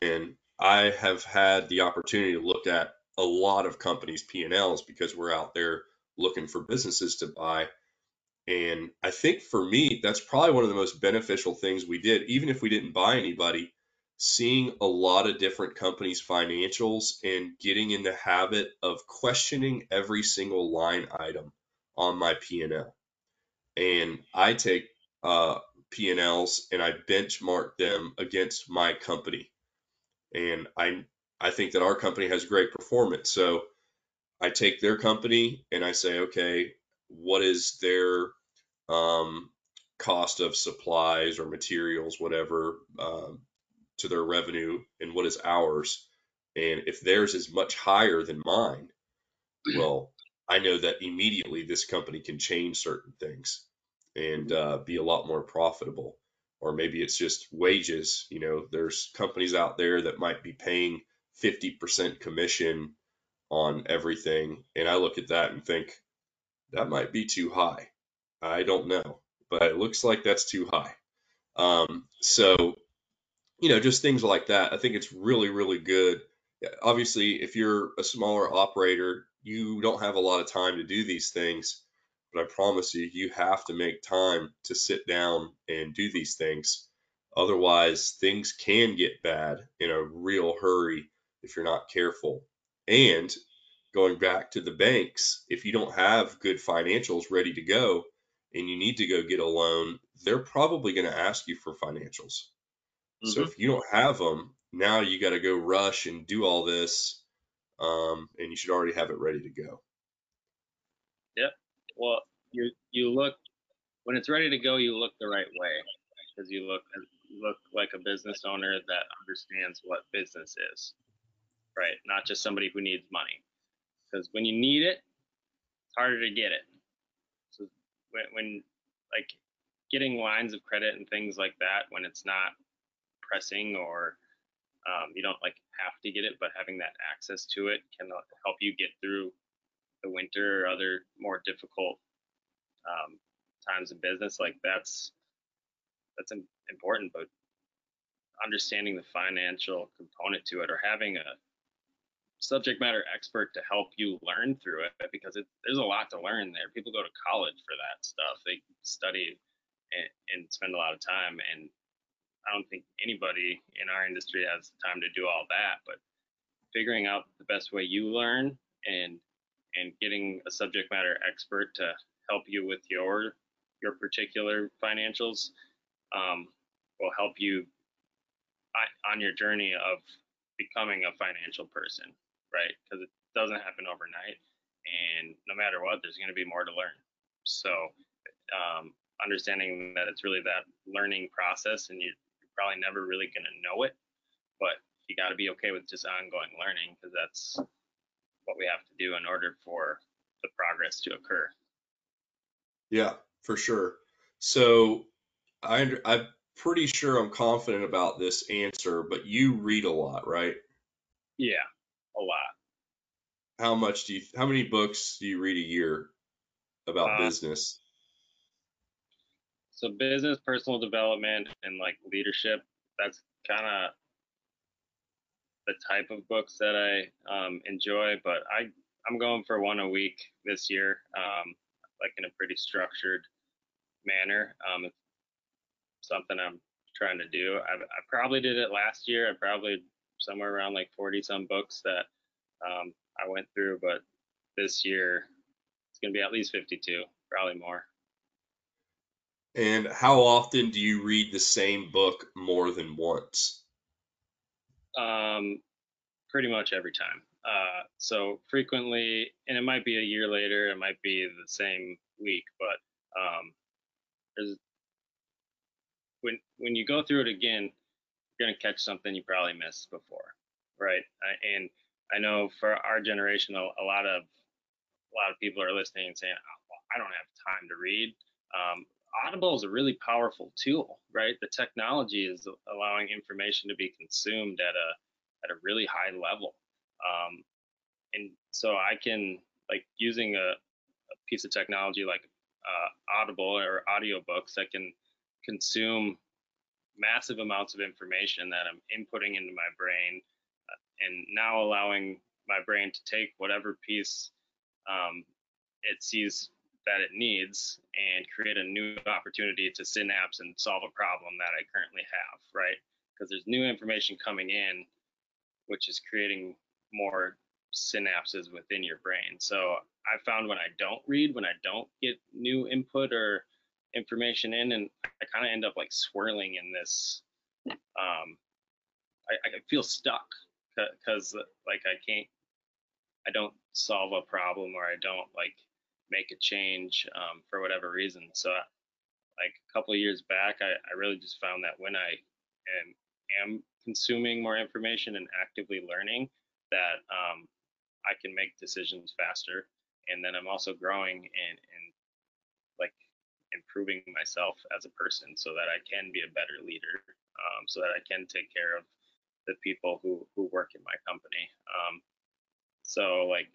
And I have had the opportunity to look at a lot of companies' P&Ls because we're out there looking for businesses to buy. And I think for me, that's probably one of the most beneficial things we did, even if we didn't buy anybody, seeing a lot of different companies' financials and getting in the habit of questioning every single line item on my P&L. And I take uh, P&Ls and I benchmark them against my company and I I think that our company has great performance. So I take their company and I say, okay, what is their um, cost of supplies or materials, whatever, um, to their revenue, and what is ours? And if theirs is much higher than mine, well, I know that immediately this company can change certain things and uh, be a lot more profitable. or maybe it's just wages. You know, there's companies out there that might be paying 50% commission on everything. And I look at that and think that might be too high. I don't know, but it looks like that's too high. Um, so, you know, just things like that. I think it's really, really good. Obviously, if you're a smaller operator, you don't have a lot of time to do these things. But I promise you, you have to make time to sit down and do these things. Otherwise, things can get bad in a real hurry if you're not careful. And going back to the banks, if you don't have good financials ready to go and you need to go get a loan, they're probably going to ask you for financials. Mm-hmm. So if you don't have them, now you got to go rush and do all this, um, and you should already have it ready to go. Yep. Well, you you look when it's ready to go, you look the right way because you look you look like a business owner that understands what business is, right? Not just somebody who needs money. Because when you need it, it's harder to get it. So when, when like getting lines of credit and things like that, when it's not pressing or um, you don't like have to get it, but having that access to it can help you get through the winter or other more difficult um, times in business. Like that's that's important, but understanding the financial component to it or having a subject matter expert to help you learn through it because it, there's a lot to learn there. People go to college for that stuff. They study and, and spend a lot of time. And I don't think anybody in our industry has the time to do all that. But figuring out the best way you learn and and getting a subject matter expert to help you with your your particular financials um, will help you on your journey of becoming a financial person, right? Because it doesn't happen overnight, and no matter what, there's going to be more to learn. So, um, understanding that it's really that learning process, and you're probably never really going to know it, but you got to be okay with just ongoing learning because that's what we have to do in order for the progress to occur. Yeah, for sure. So I I'm pretty sure I'm confident about this answer, but you read a lot, right? Yeah, a lot. How much do you? How many books do you read a year about uh, business? So business, personal development, and like leadership. That's kind of the type of books that I um, enjoy. But I I'm going for one a week this year. Um, like in a pretty structured manner. Um, it's something I'm trying to do. I, I probably did it last year. I probably somewhere around like 40 some books that um, I went through, but this year it's going to be at least 52, probably more. And how often do you read the same book more than once? Um, pretty much every time. Uh, so frequently, and it might be a year later, it might be the same week, but um, there's when when you go through it again, you're gonna catch something you probably missed before, right? And I know for our generation, a, lot of a lot of people are listening and saying, oh, "I don't have time to read." Um, Audible is a really powerful tool, right? The technology is allowing information to be consumed at a at a really high level. Um, and so I can like using a, a piece of technology like uh, Audible or audiobooks that can consume massive amounts of information that I'm inputting into my brain uh, and now allowing my brain to take whatever piece um, it sees that it needs and create a new opportunity to synapse and solve a problem that I currently have, right? Because there's new information coming in, which is creating more synapses within your brain. So I found when I don't read, when I don't get new input or information in, and I kind of end up like swirling in this. Um, I, I feel stuck because like I can't, I don't solve a problem or I don't like make a change um, for whatever reason. So like a couple of years back, I, I really just found that when I am am consuming more information and actively learning, that um, I can make decisions faster. And then I'm also growing and like improving myself as a person so that I can be a better leader, um, so that I can take care of the people who who work in my company. Um, so like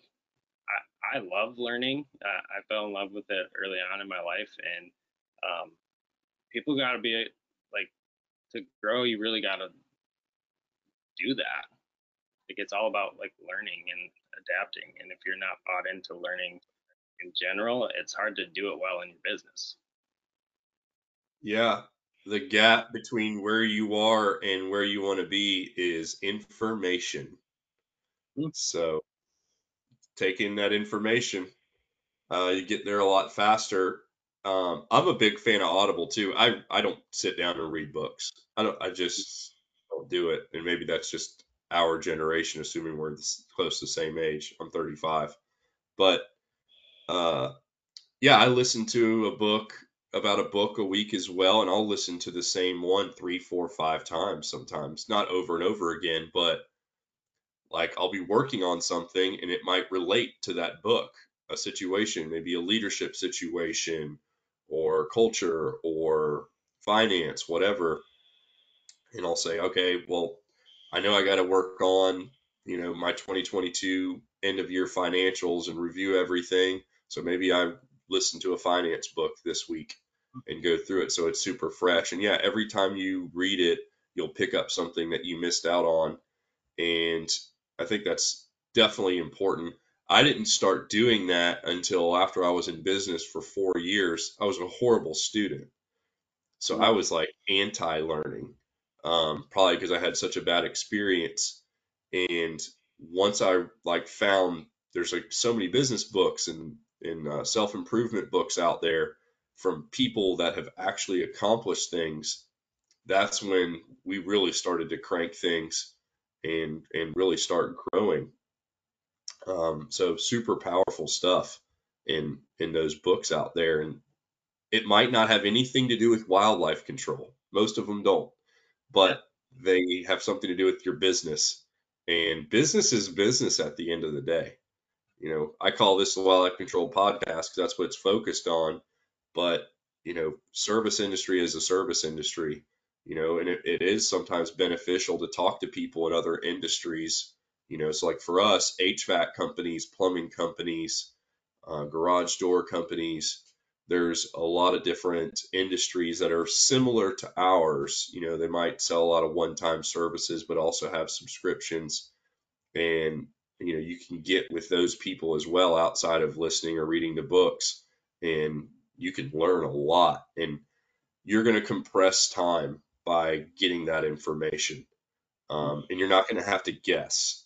I, I love learning. Uh, I fell in love with it early on in my life, and um, people got to be like to grow. You really got to do that. Like it's all about like learning and adapting. And if you're not bought into learning in general, it's hard to do it well in your business. Yeah, the gap between where you are and where you want to be is information. Mm. So taking that information, uh, you get there a lot faster. Um, I'm a big fan of Audible too. I I don't sit down and read books. I don't. I just don't do it. And maybe that's just our generation, assuming we're close to the same age. I'm 35, but uh, yeah, I listen to a book about a book a week as well, and I'll listen to the same one three, four, five times sometimes, not over and over again, but like I'll be working on something and it might relate to that book, a situation, maybe a leadership situation or culture or finance, whatever. And I'll say, okay, well, I know I got to work on, you know, my 2022 end of year financials and review everything. So maybe I listen to a finance book this week and go through it so it's super fresh. And yeah, every time you read it, you'll pick up something that you missed out on. And I think that's definitely important. I didn't start doing that until after I was in business for four years. I was a horrible student. So I was like anti learning, um, probably because I had such a bad experience. And once I like found there's like so many business books and, and uh, self improvement books out there from people that have actually accomplished things, that's when we really started to crank things and and really start growing. Um, so super powerful stuff in in those books out there, and it might not have anything to do with wildlife control. Most of them don't, but they have something to do with your business. And business is business at the end of the day. You know, I call this the wildlife control podcast because that's what it's focused on. But you know, service industry is a service industry you know, and it, it is sometimes beneficial to talk to people in other industries. You know, so like for us, HVAC companies, plumbing companies, uh, garage door companies, there's a lot of different industries that are similar to ours. You know, they might sell a lot of one time services, but also have subscriptions. And, you know, you can get with those people as well outside of listening or reading the books. And you can learn a lot. And you're going to compress time by getting that information. Um, and you're not going to have to guess.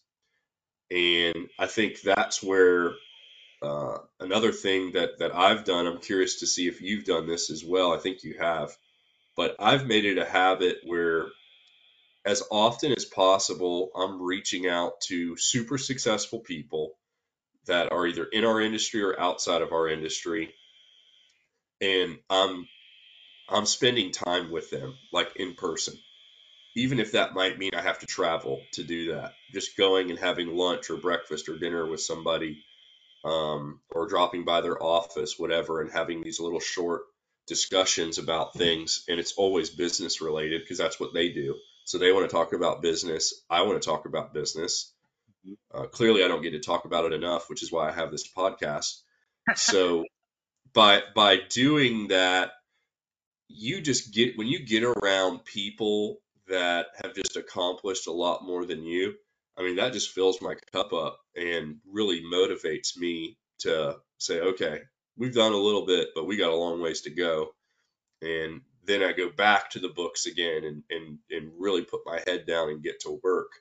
And I think that's where uh, another thing that that I've done. I'm curious to see if you've done this as well. I think you have, but I've made it a habit where, as often as possible, I'm reaching out to super successful people that are either in our industry or outside of our industry, and I'm I'm spending time with them, like in person. Even if that might mean I have to travel to do that, just going and having lunch or breakfast or dinner with somebody, um, or dropping by their office, whatever, and having these little short discussions about things. And it's always business related because that's what they do. So they want to talk about business. I want to talk about business. Mm-hmm. Uh, clearly, I don't get to talk about it enough, which is why I have this podcast. So by by doing that you just get when you get around people that have just accomplished a lot more than you. I mean, that just fills my cup up and really motivates me to say, okay, we've done a little bit, but we got a long ways to go. And then I go back to the books again and, and, and really put my head down and get to work.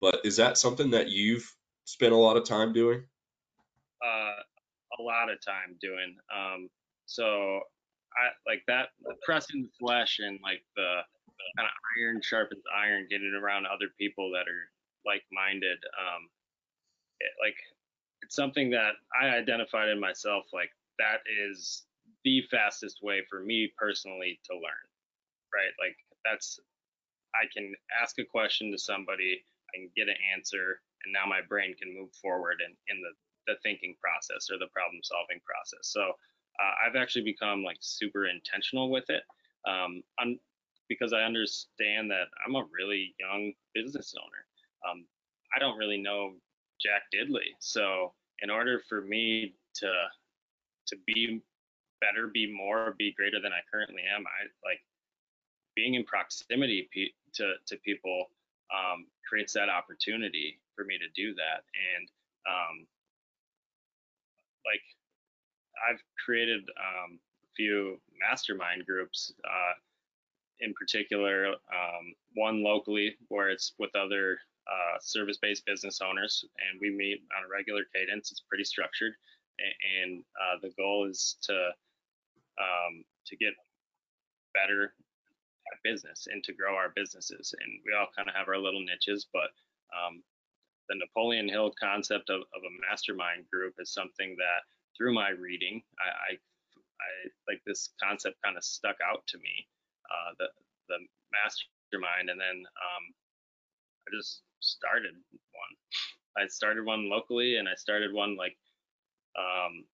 But is that something that you've spent a lot of time doing? Uh, a lot of time doing. Um, so I like that pressing the flesh and like the kind of iron sharpens iron, getting around other people that are like-minded. Um, it, like it's something that I identified in myself. Like that is the fastest way for me personally to learn. Right? Like that's I can ask a question to somebody, I can get an answer, and now my brain can move forward in, in the, the thinking process or the problem solving process. So uh, I've actually become like super intentional with it. Um, because I understand that I'm a really young business owner. Um, I don't really know Jack Diddley. So in order for me to to be better, be more, be greater than I currently am, I like being in proximity pe- to to people um, creates that opportunity for me to do that. And um, like I've created um, a few mastermind groups. Uh, in particular, um, one locally where it's with other uh, service-based business owners, and we meet on a regular cadence. It's pretty structured, and, uh, the goal is to um, to get better at business and to grow our businesses. And we all kind of have our little niches, but um, the Napoleon Hill concept of, of, a mastermind group is something that through my reading, I, I, I like this concept kind of stuck out to me. Uh, the the mastermind, and then um, I just started one. I started one locally, and I started one like um,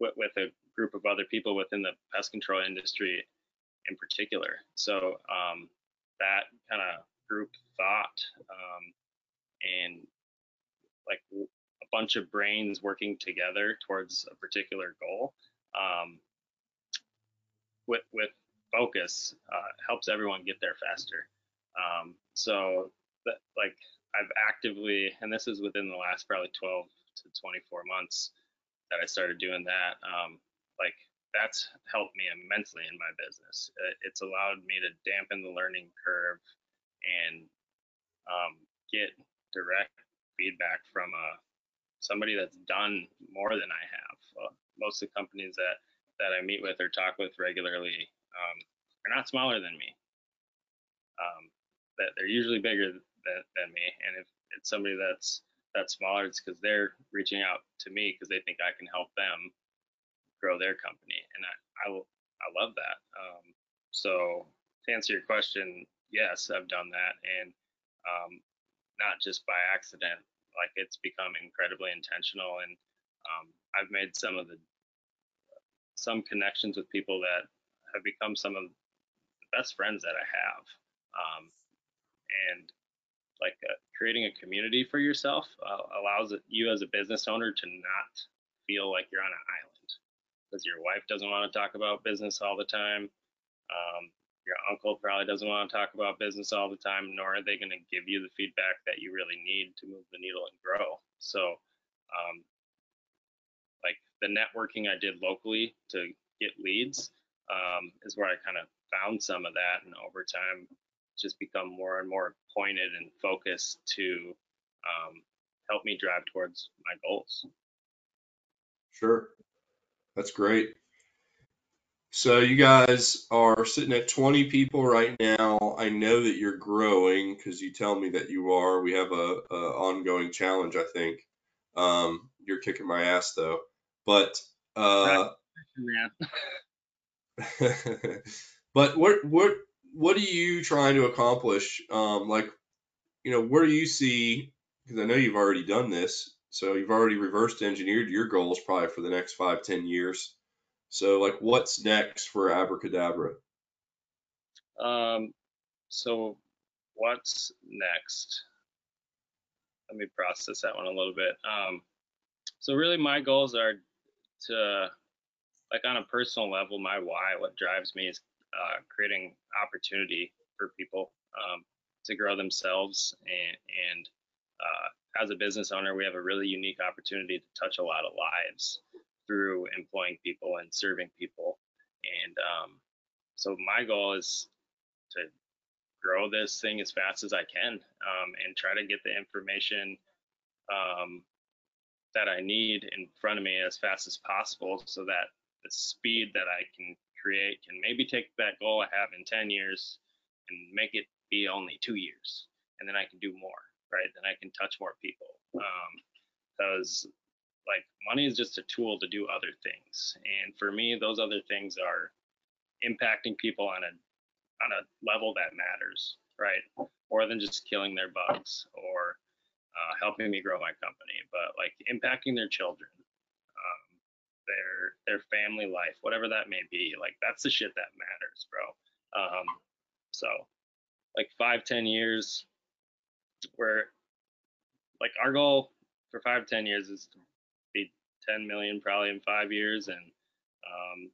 with, with a group of other people within the pest control industry in particular. So um, that kind of group thought um, and like a bunch of brains working together towards a particular goal um, with with focus uh, helps everyone get there faster. Um, so that like I've actively, and this is within the last probably 12 to 24 months that I started doing that. Um, like that's helped me immensely in my business. It's allowed me to dampen the learning curve and um, get direct feedback from uh, somebody that's done more than I have. Uh, most of the companies that that I meet with or talk with regularly um, are not smaller than me. Um, that they're usually bigger than, than me, and if it's somebody that's that's smaller, it's because they're reaching out to me because they think I can help them grow their company, and I I, I love that. Um, so to answer your question, yes, I've done that, and um, not just by accident. Like it's become incredibly intentional, and um, I've made some of the some connections with people that have become some of the best friends that I have. Um, and like uh, creating a community for yourself uh, allows you as a business owner to not feel like you're on an island because your wife doesn't want to talk about business all the time. Um, your uncle probably doesn't want to talk about business all the time, nor are they going to give you the feedback that you really need to move the needle and grow. So, um, like the networking I did locally to get leads um, is where I kind of found some of that, and over time, just become more and more pointed and focused to um, help me drive towards my goals. Sure. That's great. So you guys are sitting at 20 people right now. I know that you're growing because you tell me that you are. We have a, a ongoing challenge, I think. Um, you're kicking my ass though, but uh, [laughs] but what what what are you trying to accomplish? Um, like, you know, where do you see? Because I know you've already done this, so you've already reversed engineered your goals probably for the next five, ten years. So, like, what's next for Abra Kadabra? Um, so what's next? Let me process that one a little bit. Um, so really, my goals are to, like, on a personal level, my why, what drives me is uh, creating opportunity for people um, to grow themselves and, and uh, as a business owner, we have a really unique opportunity to touch a lot of lives through employing people and serving people. And um, so my goal is to grow this thing as fast as I can um, and try to get the information um, that I need in front of me as fast as possible so that the speed that I can create can maybe take that goal I have in 10 years and make it be only two years. And then I can do more right? Then I can touch more people. Um, because like money is just a tool to do other things, and for me, those other things are impacting people on a on a level that matters, right? More than just killing their bugs or uh, helping me grow my company, but like impacting their children, um, their their family life, whatever that may be. Like that's the shit that matters, bro. Um, so like five, ten years, where like our goal for five, ten years is to be 10 million probably in five years, and um,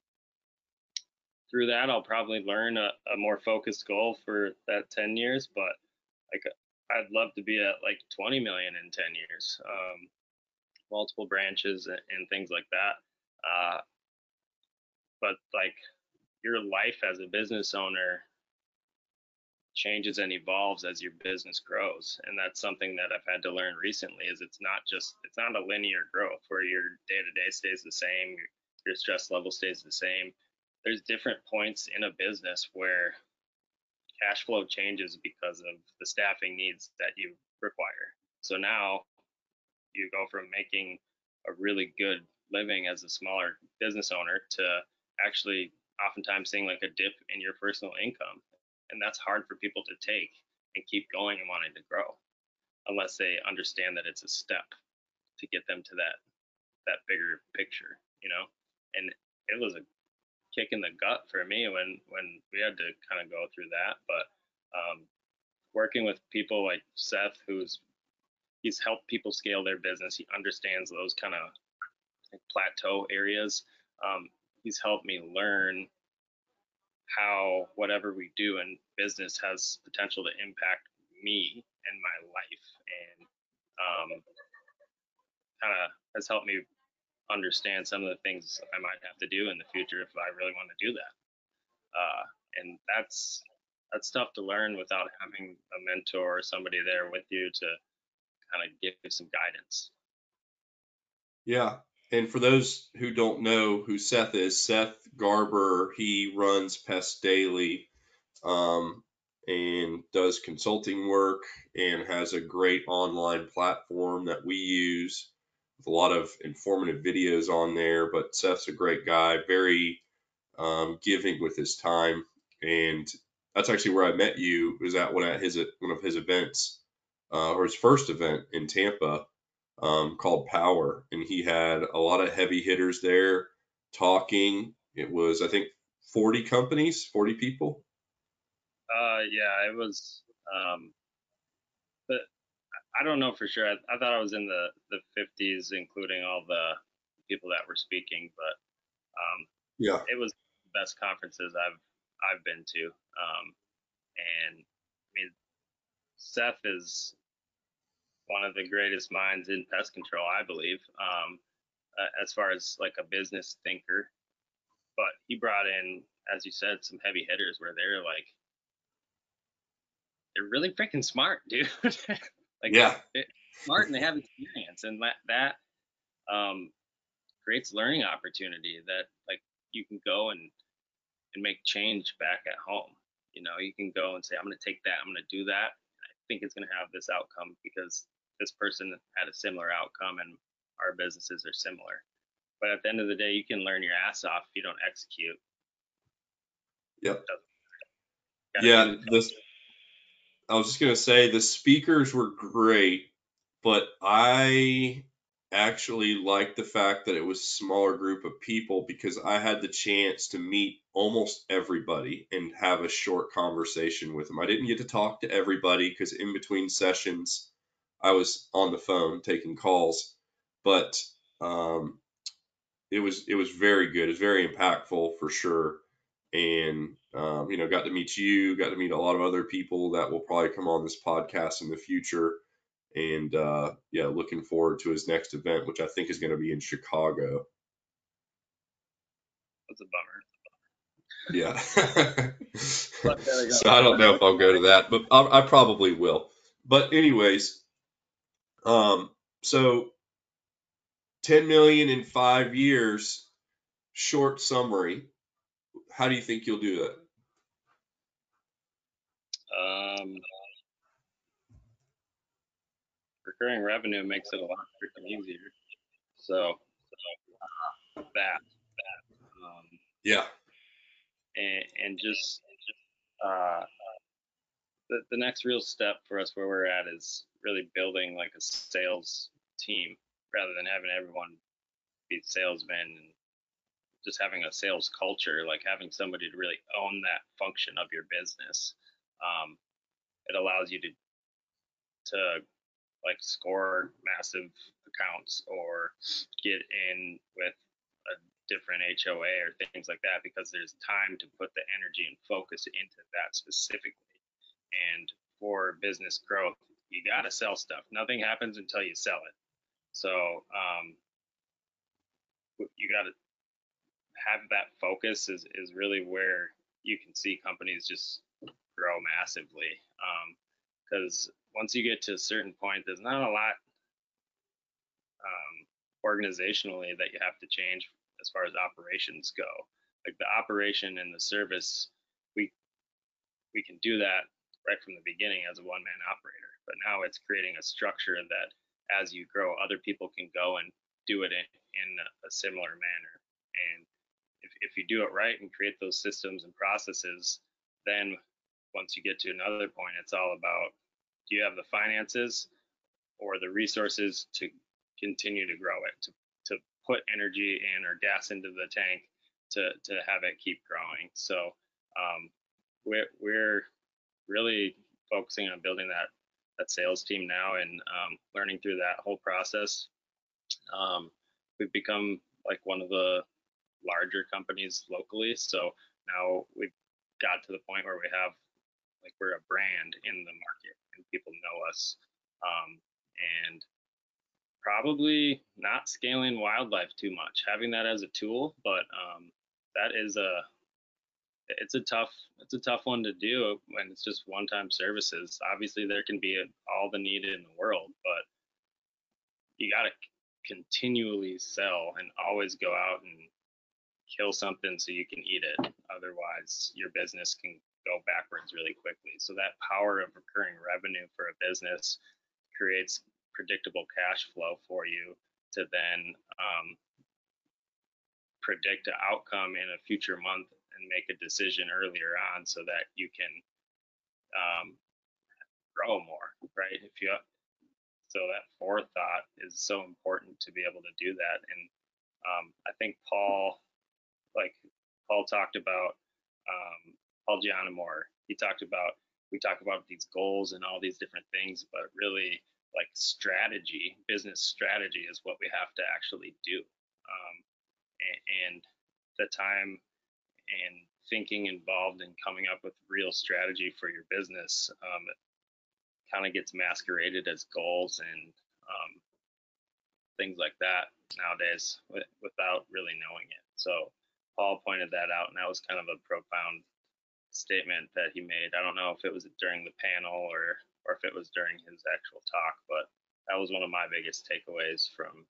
through that I'll probably learn a, a more focused goal for that 10 years. But like I'd love to be at like 20 million in 10 years. Um, multiple branches and, and, things like that. Uh, but like your life as a business owner changes and evolves as your business grows. And that's something that i've had to learn recently is it's not just it's not a linear growth where your day to day stays the same your stress level stays the same. There's different points in a business where cash flow changes because of the staffing needs that you require. So now you go from making a really good living as a smaller business owner to actually oftentimes seeing like a dip in your personal income and that's hard for people to take and keep going and wanting to grow unless they understand that it's a step to get them to that that bigger picture you know? And it was a kick in the gut for me when when we had to kind of go through that but um, working with people like seth who's he's helped people scale their business he understands those kind of plateau areas um, he's helped me learn how whatever we do in business has potential to impact me and my life and um, kind of has helped me understand some of the things I might have to do in the future if I really want to do that. Uh, and that's that's tough to learn without having a mentor or somebody there with you to kind of give you some guidance. Yeah, and for those who don't know who Seth is, Seth Garber, he runs Pest Daily um, and does consulting work and has a great online platform that we use with a lot of informative videos on there. But Seth's a great guy, very um, giving with his time, and that's actually where I met you. Was at one at his one of his events uh, or his first event in Tampa um, called Power, and he had a lot of heavy hitters there talking. It was, I think, 40 companies, 40 people. Uh, yeah, it was. Um, but I don't know for sure. I, I thought I was in the the 50s, including all the people that were speaking. But um, yeah, it was the best conferences I've I've been to. Um, and I mean, Seth is one of the greatest minds in pest control, I believe, um, uh, as far as like a business thinker. But he brought in, as you said, some heavy hitters where they're like, they're really freaking smart, [laughs] dude. like, yeah, smart and they have experience, and that that um, creates learning opportunity that like you can go and and make change back at home. You know, you can go and say, I'm going to take that, I'm going to do that. I think it's going to have this outcome because this person had a similar outcome and our businesses are similar. But at the end of the day, you can learn your ass off if you don't execute. Yep. Yeah, this. I was just gonna say the speakers were great, but I actually liked the fact that it was a smaller group of people because I had the chance to meet almost everybody and have a short conversation with them. I didn't get to talk to everybody because in between sessions, I was on the phone taking calls, but um, it was it was very good. It was very impactful for sure, and um, you know, got to meet you, got to meet a lot of other people that will probably come on this podcast in the future, and uh, yeah, looking forward to his next event, which I think is going to be in Chicago. That's a bummer. Yeah. [laughs] so I don't know if I'll go to that, but I, I probably will. But anyways, um, so 10 million in five years, short summary. How do you think you'll do that? Um, recurring revenue makes it a lot freaking easier. So, uh, that, that, um, yeah, and, and just, uh, the, the next real step for us where we're at is really building like a sales team rather than having everyone be salesmen and just having a sales culture, like having somebody to really own that function of your business. Um, it allows you to to like score massive accounts or get in with a different HOA or things like that because there's time to put the energy and focus into that specifically. And for business growth, you got to sell stuff. Nothing happens until you sell it. So um, you got to have that focus is, is really where you can see companies just grow massively. Because um, once you get to a certain point, there's not a lot um, organizationally that you have to change as far as operations go. Like the operation and the service, we we can do that right from the beginning as a one man operator. But now it's creating a structure that as you grow, other people can go and do it in, in a similar manner. And if, if you do it right and create those systems and processes, then once you get to another point, it's all about do you have the finances or the resources to continue to grow it, to, to put energy in or gas into the tank to, to have it keep growing. So um, we're, we're really focusing on building that that sales team now and um, learning through that whole process. Um, we've become like one of the larger companies locally, so now we've got to the point where we have like we're a brand in the market and people know us. Um, and probably not scaling wildlife too much, having that as a tool, but um, that is a it's a tough it's a tough one to do when it's just one time services. Obviously, there can be all the need in the world, but you got to continually sell and always go out and kill something so you can eat it. Otherwise, your business can go backwards really quickly. So that power of recurring revenue for a business creates predictable cash flow for you to then um, predict an outcome in a future month and make a decision earlier on so that you can um, grow more, right? If you so that forethought is so important to be able to do that, and um, I think Paul, like Paul talked about, um, Paul Giannamore, he talked about we talk about these goals and all these different things, but really like strategy, business strategy is what we have to actually do. Um, and, and, the time and thinking involved in coming up with real strategy for your business um, kind of gets masqueraded as goals and um, things like that nowadays without really knowing it. So Paul pointed that out, and that was kind of a profound statement that he made. I don't know if it was during the panel or or if it was during his actual talk, but that was one of my biggest takeaways from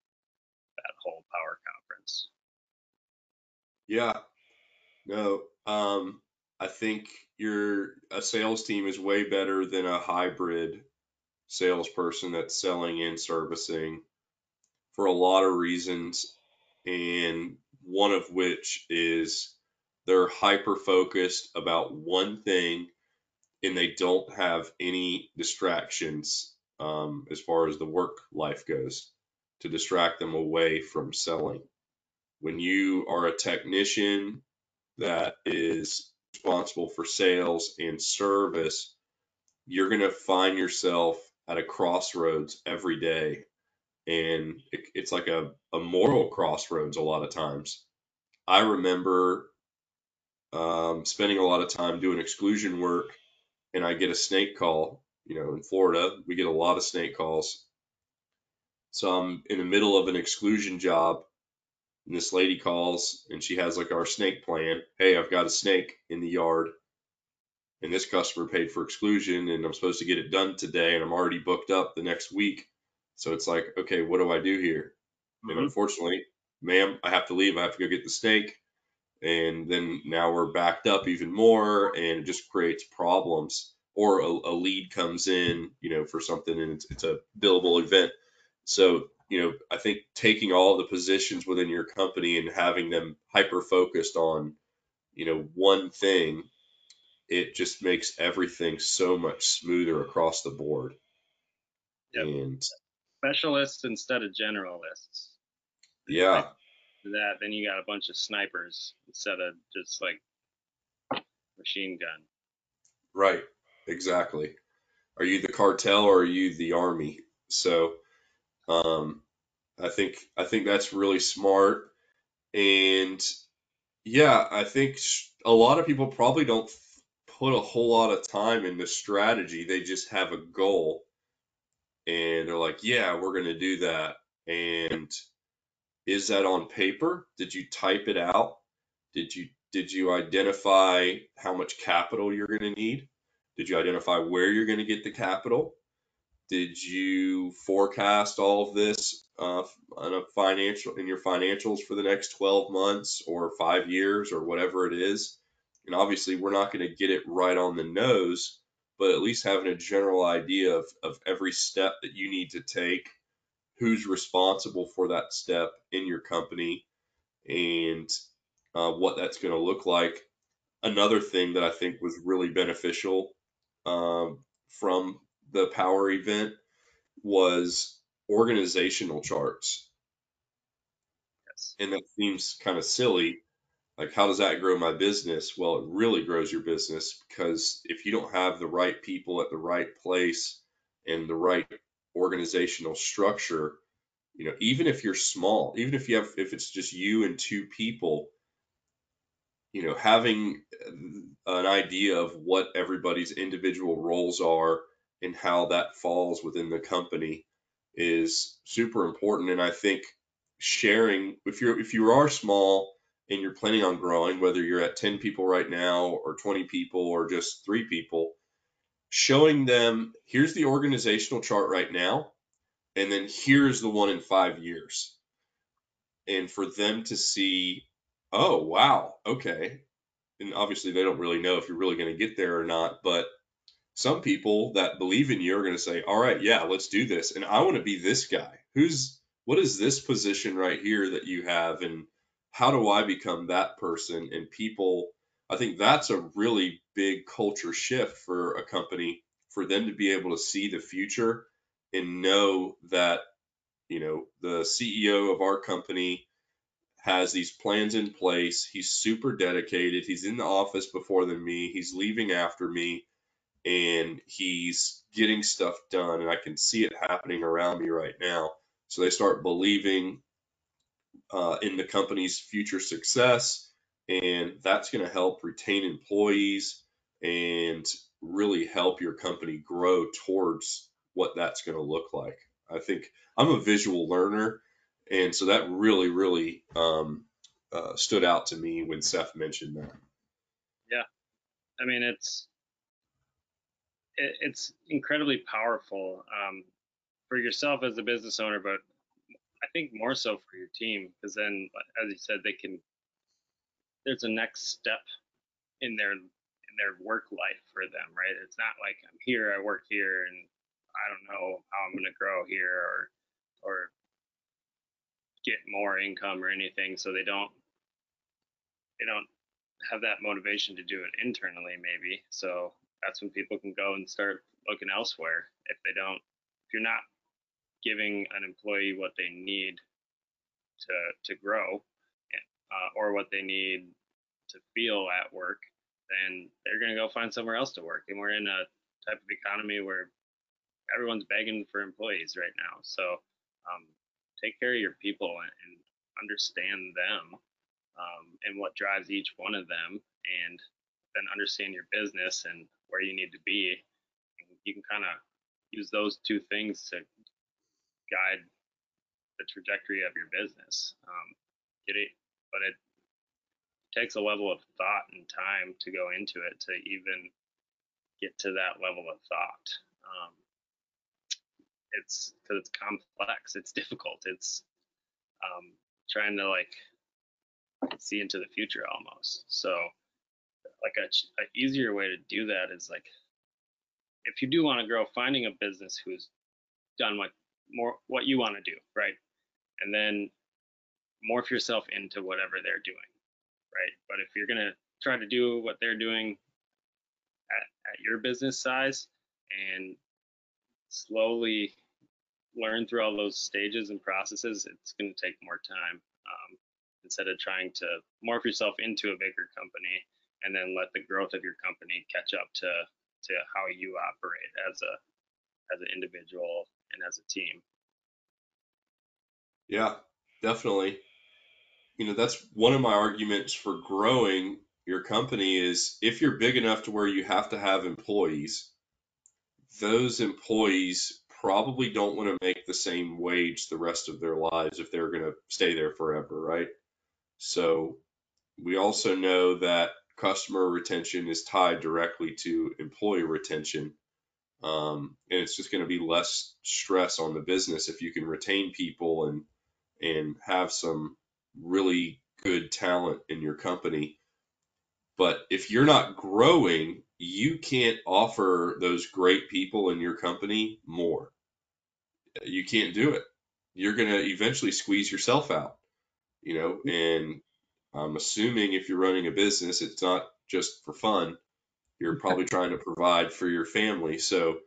that whole power conference. Yeah, no, um, I think your a sales team is way better than a hybrid salesperson that's selling and servicing for a lot of reasons, and one of which is they're hyper focused about one thing and they don't have any distractions um, as far as the work life goes to distract them away from selling. When you are a technician that is responsible for sales and service, you're going to find yourself at a crossroads every day. And it, it's like a, a moral crossroads a lot of times. I remember um, spending a lot of time doing exclusion work, and I get a snake call. You know, in Florida, we get a lot of snake calls. So I'm in the middle of an exclusion job, and this lady calls and she has like our snake plan. Hey, I've got a snake in the yard and this customer paid for exclusion and I'm supposed to get it done today and I'm already booked up the next week. So it's like, okay, what do I do here? Mm-hmm. And unfortunately, ma'am, I have to leave. I have to go get the snake. And then now we're backed up even more and it just creates problems. Or a, a lead comes in, you know, for something and it's, it's a billable event. So you know, I think taking all the positions within your company and having them hyper focused on, you know, one thing, it just makes everything so much smoother across the board. Yep. And specialists instead of generalists. Yeah. that, then you got a bunch of snipers instead of just like machine gun. Right. Exactly. Are you the cartel or are you the army? So, um, I think I think that's really smart, and yeah, I think a lot of people probably don't put a whole lot of time into the strategy. They just have a goal, and they're like, "Yeah, we're going to do that." And is that on paper? Did you type it out? Did you did you identify how much capital you're going to need? Did you identify where you're going to get the capital? Did you forecast all of this uh, a financial in your financials for the next 12 months or five years or whatever it is? And obviously, we're not going to get it right on the nose, but at least having a general idea of, of every step that you need to take, who's responsible for that step in your company, and uh, what that's going to look like. Another thing that I think was really beneficial um, from the power event was organizational charts. Yes. And that seems kind of silly. Like, how does that grow my business? Well, it really grows your business because if you don't have the right people at the right place and the right organizational structure, you know, even if you're small, even if you have, if it's just you and two people, you know, having an idea of what everybody's individual roles are and how that falls within the company is super important. And I think sharing if you're if you are small and you're planning on growing, whether you're at 10 people right now or 20 people or just three people, showing them here's the organizational chart right now, and then here's the one in five years. And for them to see, oh wow, okay. And obviously they don't really know if you're really going to get there or not, but some people that believe in you are going to say, all right, yeah, let's do this. And I want to be this guy. Who's, what is this position right here that you have? And how do I become that person? And people, I think that's a really big culture shift for a company for them to be able to see the future and know that, you know, the CEO of our company has these plans in place. He's super dedicated. He's in the office before than me. He's leaving after me and he's getting stuff done and i can see it happening around me right now. So they start believing uh, in the company's future success and that's going to help retain employees and really help your company grow towards what that's going to look like. I think i'm a visual learner and so that really really um, uh, stood out to me when seth mentioned that. Yeah. I mean it's it, it's incredibly powerful um, for yourself as a business owner, but I think more so for your team because then, as you said, they can. There's a next step in their in their work life for them, right? It's not like I'm here, I work here, and I don't know how I'm going to grow here or or get more income or anything. So they don't they don't have that motivation to do it internally, maybe. So that's when people can go and start looking elsewhere. If they don't if you're not giving an employee what they need to to grow uh, or what they need to feel at work then they're going to go find somewhere else to work. And we're in a type of economy where everyone's begging for employees right now. So um, take care of your people and, and understand them um, and what drives each one of them and then understand your business and where you need to be. You can kind of use those two things to guide the trajectory of your business. Um, get it, but it takes a level of thought and time to go into it to even get to that level of thought. Um, it's because it's complex. It's difficult. It's um, trying to like see into the future almost. So like a, a easier way to do that is like if you do want to grow finding a business who's done what more what you want to do right? And then morph yourself into whatever they're doing right? But if you're going to try to do what they're doing at, at your business size and slowly learn through all those stages and processes it's going to take more time um, instead of trying to morph yourself into a bigger company and then let the growth of your company catch up to to how you operate as a as an individual and as a team. Yeah, definitely. You know, that's one of my arguments for growing your company is if you're big enough to where you have to have employees, those employees probably don't want to make the same wage the rest of their lives if they're going to stay there forever, right? So we also know that customer retention is tied directly to employee retention. Um, and it's just going to be less stress on the business if you can retain people and and have some really good talent in your company. But if you're not growing, you can't offer those great people in your company more. You can't do it. You're going to eventually squeeze yourself out, you know, and I'm assuming if you're running a business, it's not just for fun. You're probably trying to provide for your family. So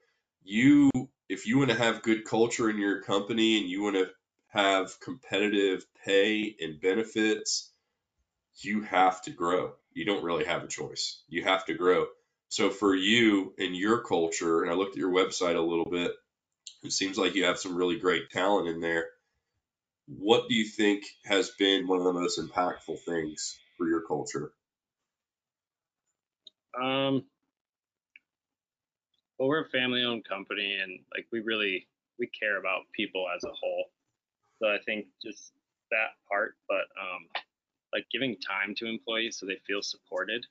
you, if you want to have good culture in your company and you want to have competitive pay and benefits, you have to grow. You don't really have a choice. You have to grow. So for you and your culture, and I looked at your website a little bit, it seems like you have some really great talent in there what do you think has been one of the most impactful things for your culture? Um, well, we're a family-owned company, and like we really we care about people as a whole. So I think just that part, but um, like giving time to employees so they feel supported,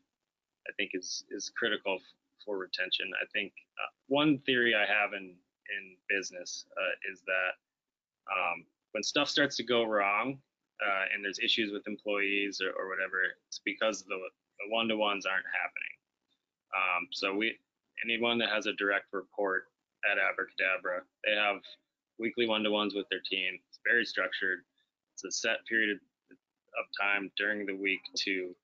I think is is critical for retention. I think uh, one theory I have in in business uh, is that um, when stuff starts to go wrong uh, and there's issues with employees or, or whatever, it's because the, the one-to-ones aren't happening. Um, so we, anyone that has a direct report at Abra Kadabra, they have weekly one-to-ones with their team. It's very structured. It's a set period of time during the week to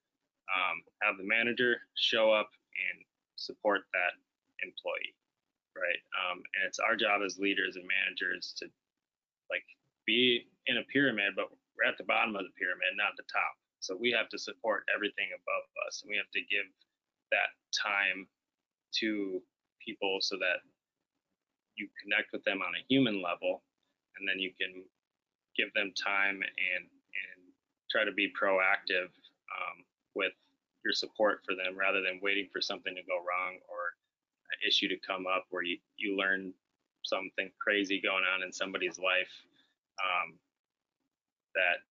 um, have the manager show up and support that employee, right? Um, and it's our job as leaders and managers to like be in a pyramid, but we're at the bottom of the pyramid, not the top. So we have to support everything above us, and we have to give that time to people so that you connect with them on a human level, and then you can give them time and and try to be proactive um, with your support for them rather than waiting for something to go wrong or an issue to come up where you, you learn something crazy going on in somebody's life um, that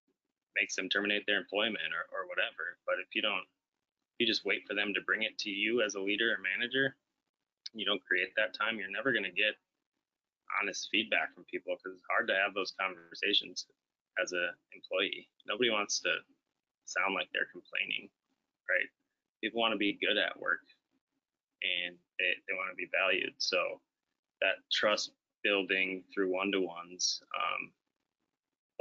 makes them terminate their employment or, or whatever. But if you don't, if you just wait for them to bring it to you as a leader or manager, you don't create that time, you're never going to get honest feedback from people because it's hard to have those conversations as an employee. Nobody wants to sound like they're complaining, right? People want to be good at work and they, they want to be valued. So that trust building through one-to-ones um,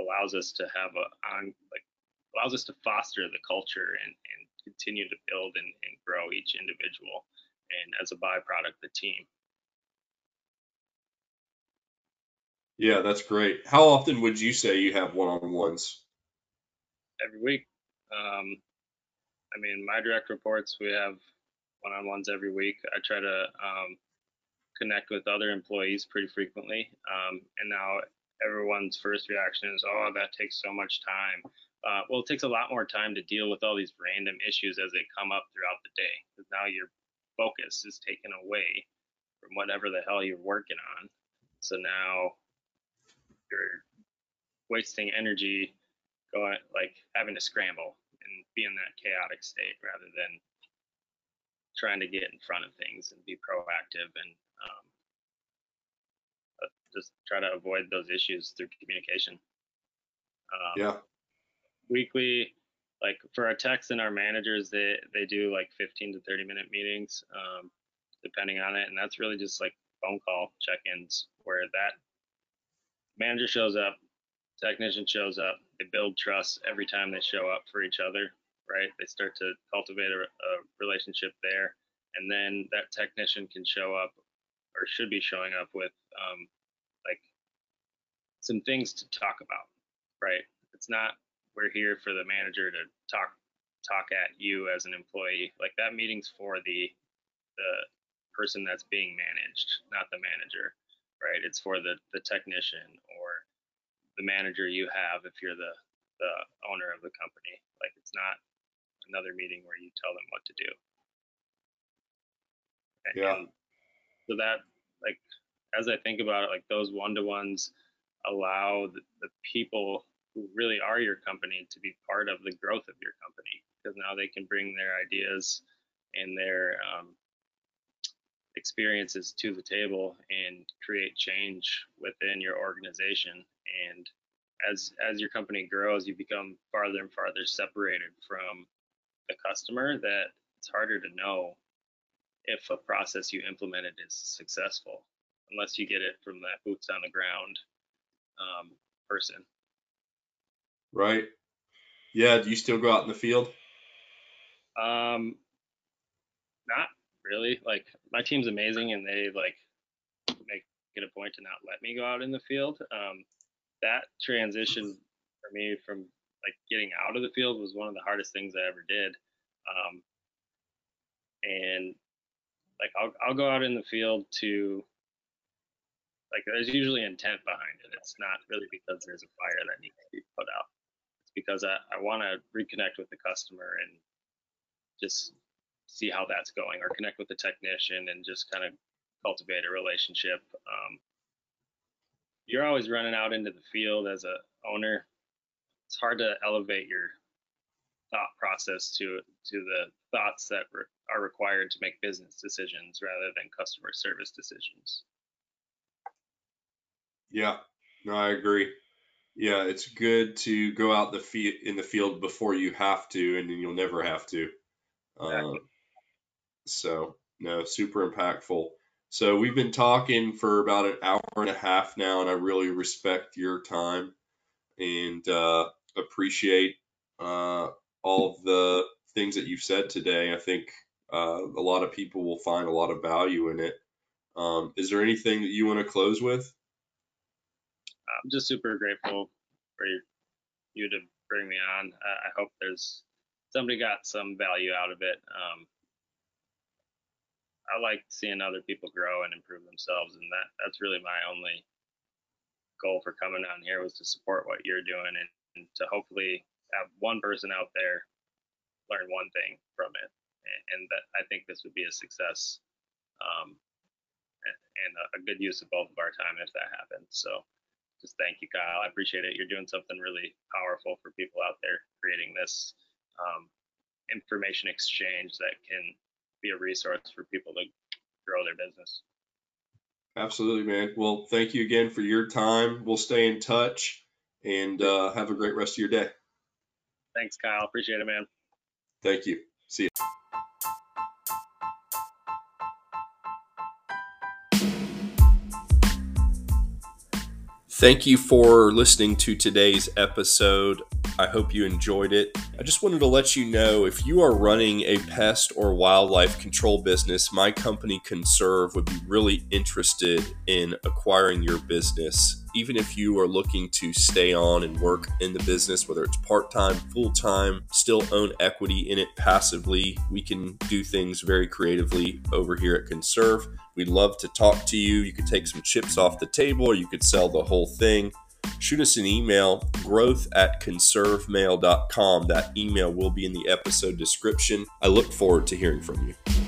allows us to have a on like allows us to foster the culture and, and continue to build and, and grow each individual and as a byproduct the team. Yeah that's great. How often would you say you have one-on-ones? Every week. Um, i mean my direct reports we have one-on-ones every week. I try to um, connect with other employees pretty frequently. Um, and now everyone's first reaction is, oh, that takes so much time. Uh, well, it takes a lot more time to deal with all these random issues as they come up throughout the day. Because now your focus is taken away from whatever the hell you're working on. So now you're wasting energy going, like having to scramble and be in that chaotic state rather than trying to get in front of things and be proactive and just try to avoid those issues through communication. Um, yeah. Weekly, like for our techs and our managers, they they do like 15 to 30 minute meetings, um, depending on it, and that's really just like phone call check-ins where that manager shows up, technician shows up, they build trust every time they show up for each other, right? They start to cultivate a, a relationship there, and then that technician can show up or should be showing up with um, like some things to talk about, right? It's not we're here for the manager to talk talk at you as an employee. Like that meeting's for the the person that's being managed, not the manager, right? It's for the the technician or the manager you have if you're the the owner of the company. Like it's not another meeting where you tell them what to do. And, Yeah. and so that like as I think about it, like those one to ones allow the, the people who really are your company to be part of the growth of your company because now they can bring their ideas and their um, experiences to the table and create change within your organization. And as as your company grows you become farther and farther separated from the customer that it's harder to know if a process you implemented is successful unless you get it from that boots on the ground um, person Right. Yeah. Do you still go out in the field? Um, not really. Like my team's amazing, and they like make it a point to not let me go out in the field. Um, that transition for me from like getting out of the field was one of the hardest things I ever did. Um, and like I'll I'll go out in the field to like there's usually intent behind it. It's not really because there's a fire that needs to be put out. It's because I, I want to reconnect with the customer and just see how that's going or connect with the technician and just kind of cultivate a relationship. Um, you're always running out into the field as a owner. It's hard to elevate your thought process to to the thoughts that re- are required to make business decisions rather than customer service decisions. Yeah. No, I agree. Yeah, it's good to go out the field in the field before you have to, and then you'll never have to. Exactly. Um, so no, super impactful. So we've been talking for about an hour and a half now, and I really respect your time and uh, appreciate uh, all of the things that you've said today. I think uh, a lot of people will find a lot of value in it. Um, is there anything that you want to close with? I'm just super grateful for you, you to bring me on. I, I hope there's somebody got some value out of it. Um, I like seeing other people grow and improve themselves, and that that's really my only goal for coming on here was to support what you're doing and, and to hopefully have one person out there learn one thing from it, and, and that I think this would be a success. Um, and, a good use of both of our time if that happens. So just thank you, Kyle. I appreciate it. You're doing something really powerful for people out there, creating this um, information exchange that can be a resource for people to grow their business. Absolutely, man. Well, thank you again for your time. We'll stay in touch and uh, have a great rest of your day. Thanks, Kyle. Appreciate it, man. Thank you. Thank you for listening to today's episode. I hope you enjoyed it. I just wanted to let you know if you are running a pest or wildlife control business, my company Conserv would be really interested in acquiring your business. Even if you are looking to stay on and work in the business, whether it's part time, full time, still own equity in it passively, we can do things very creatively over here at Conserv. We'd love to talk to you. You could take some chips off the table you could sell the whole thing shoot us an email growth at conservmail.com that email will be in the episode description. I look forward to hearing from you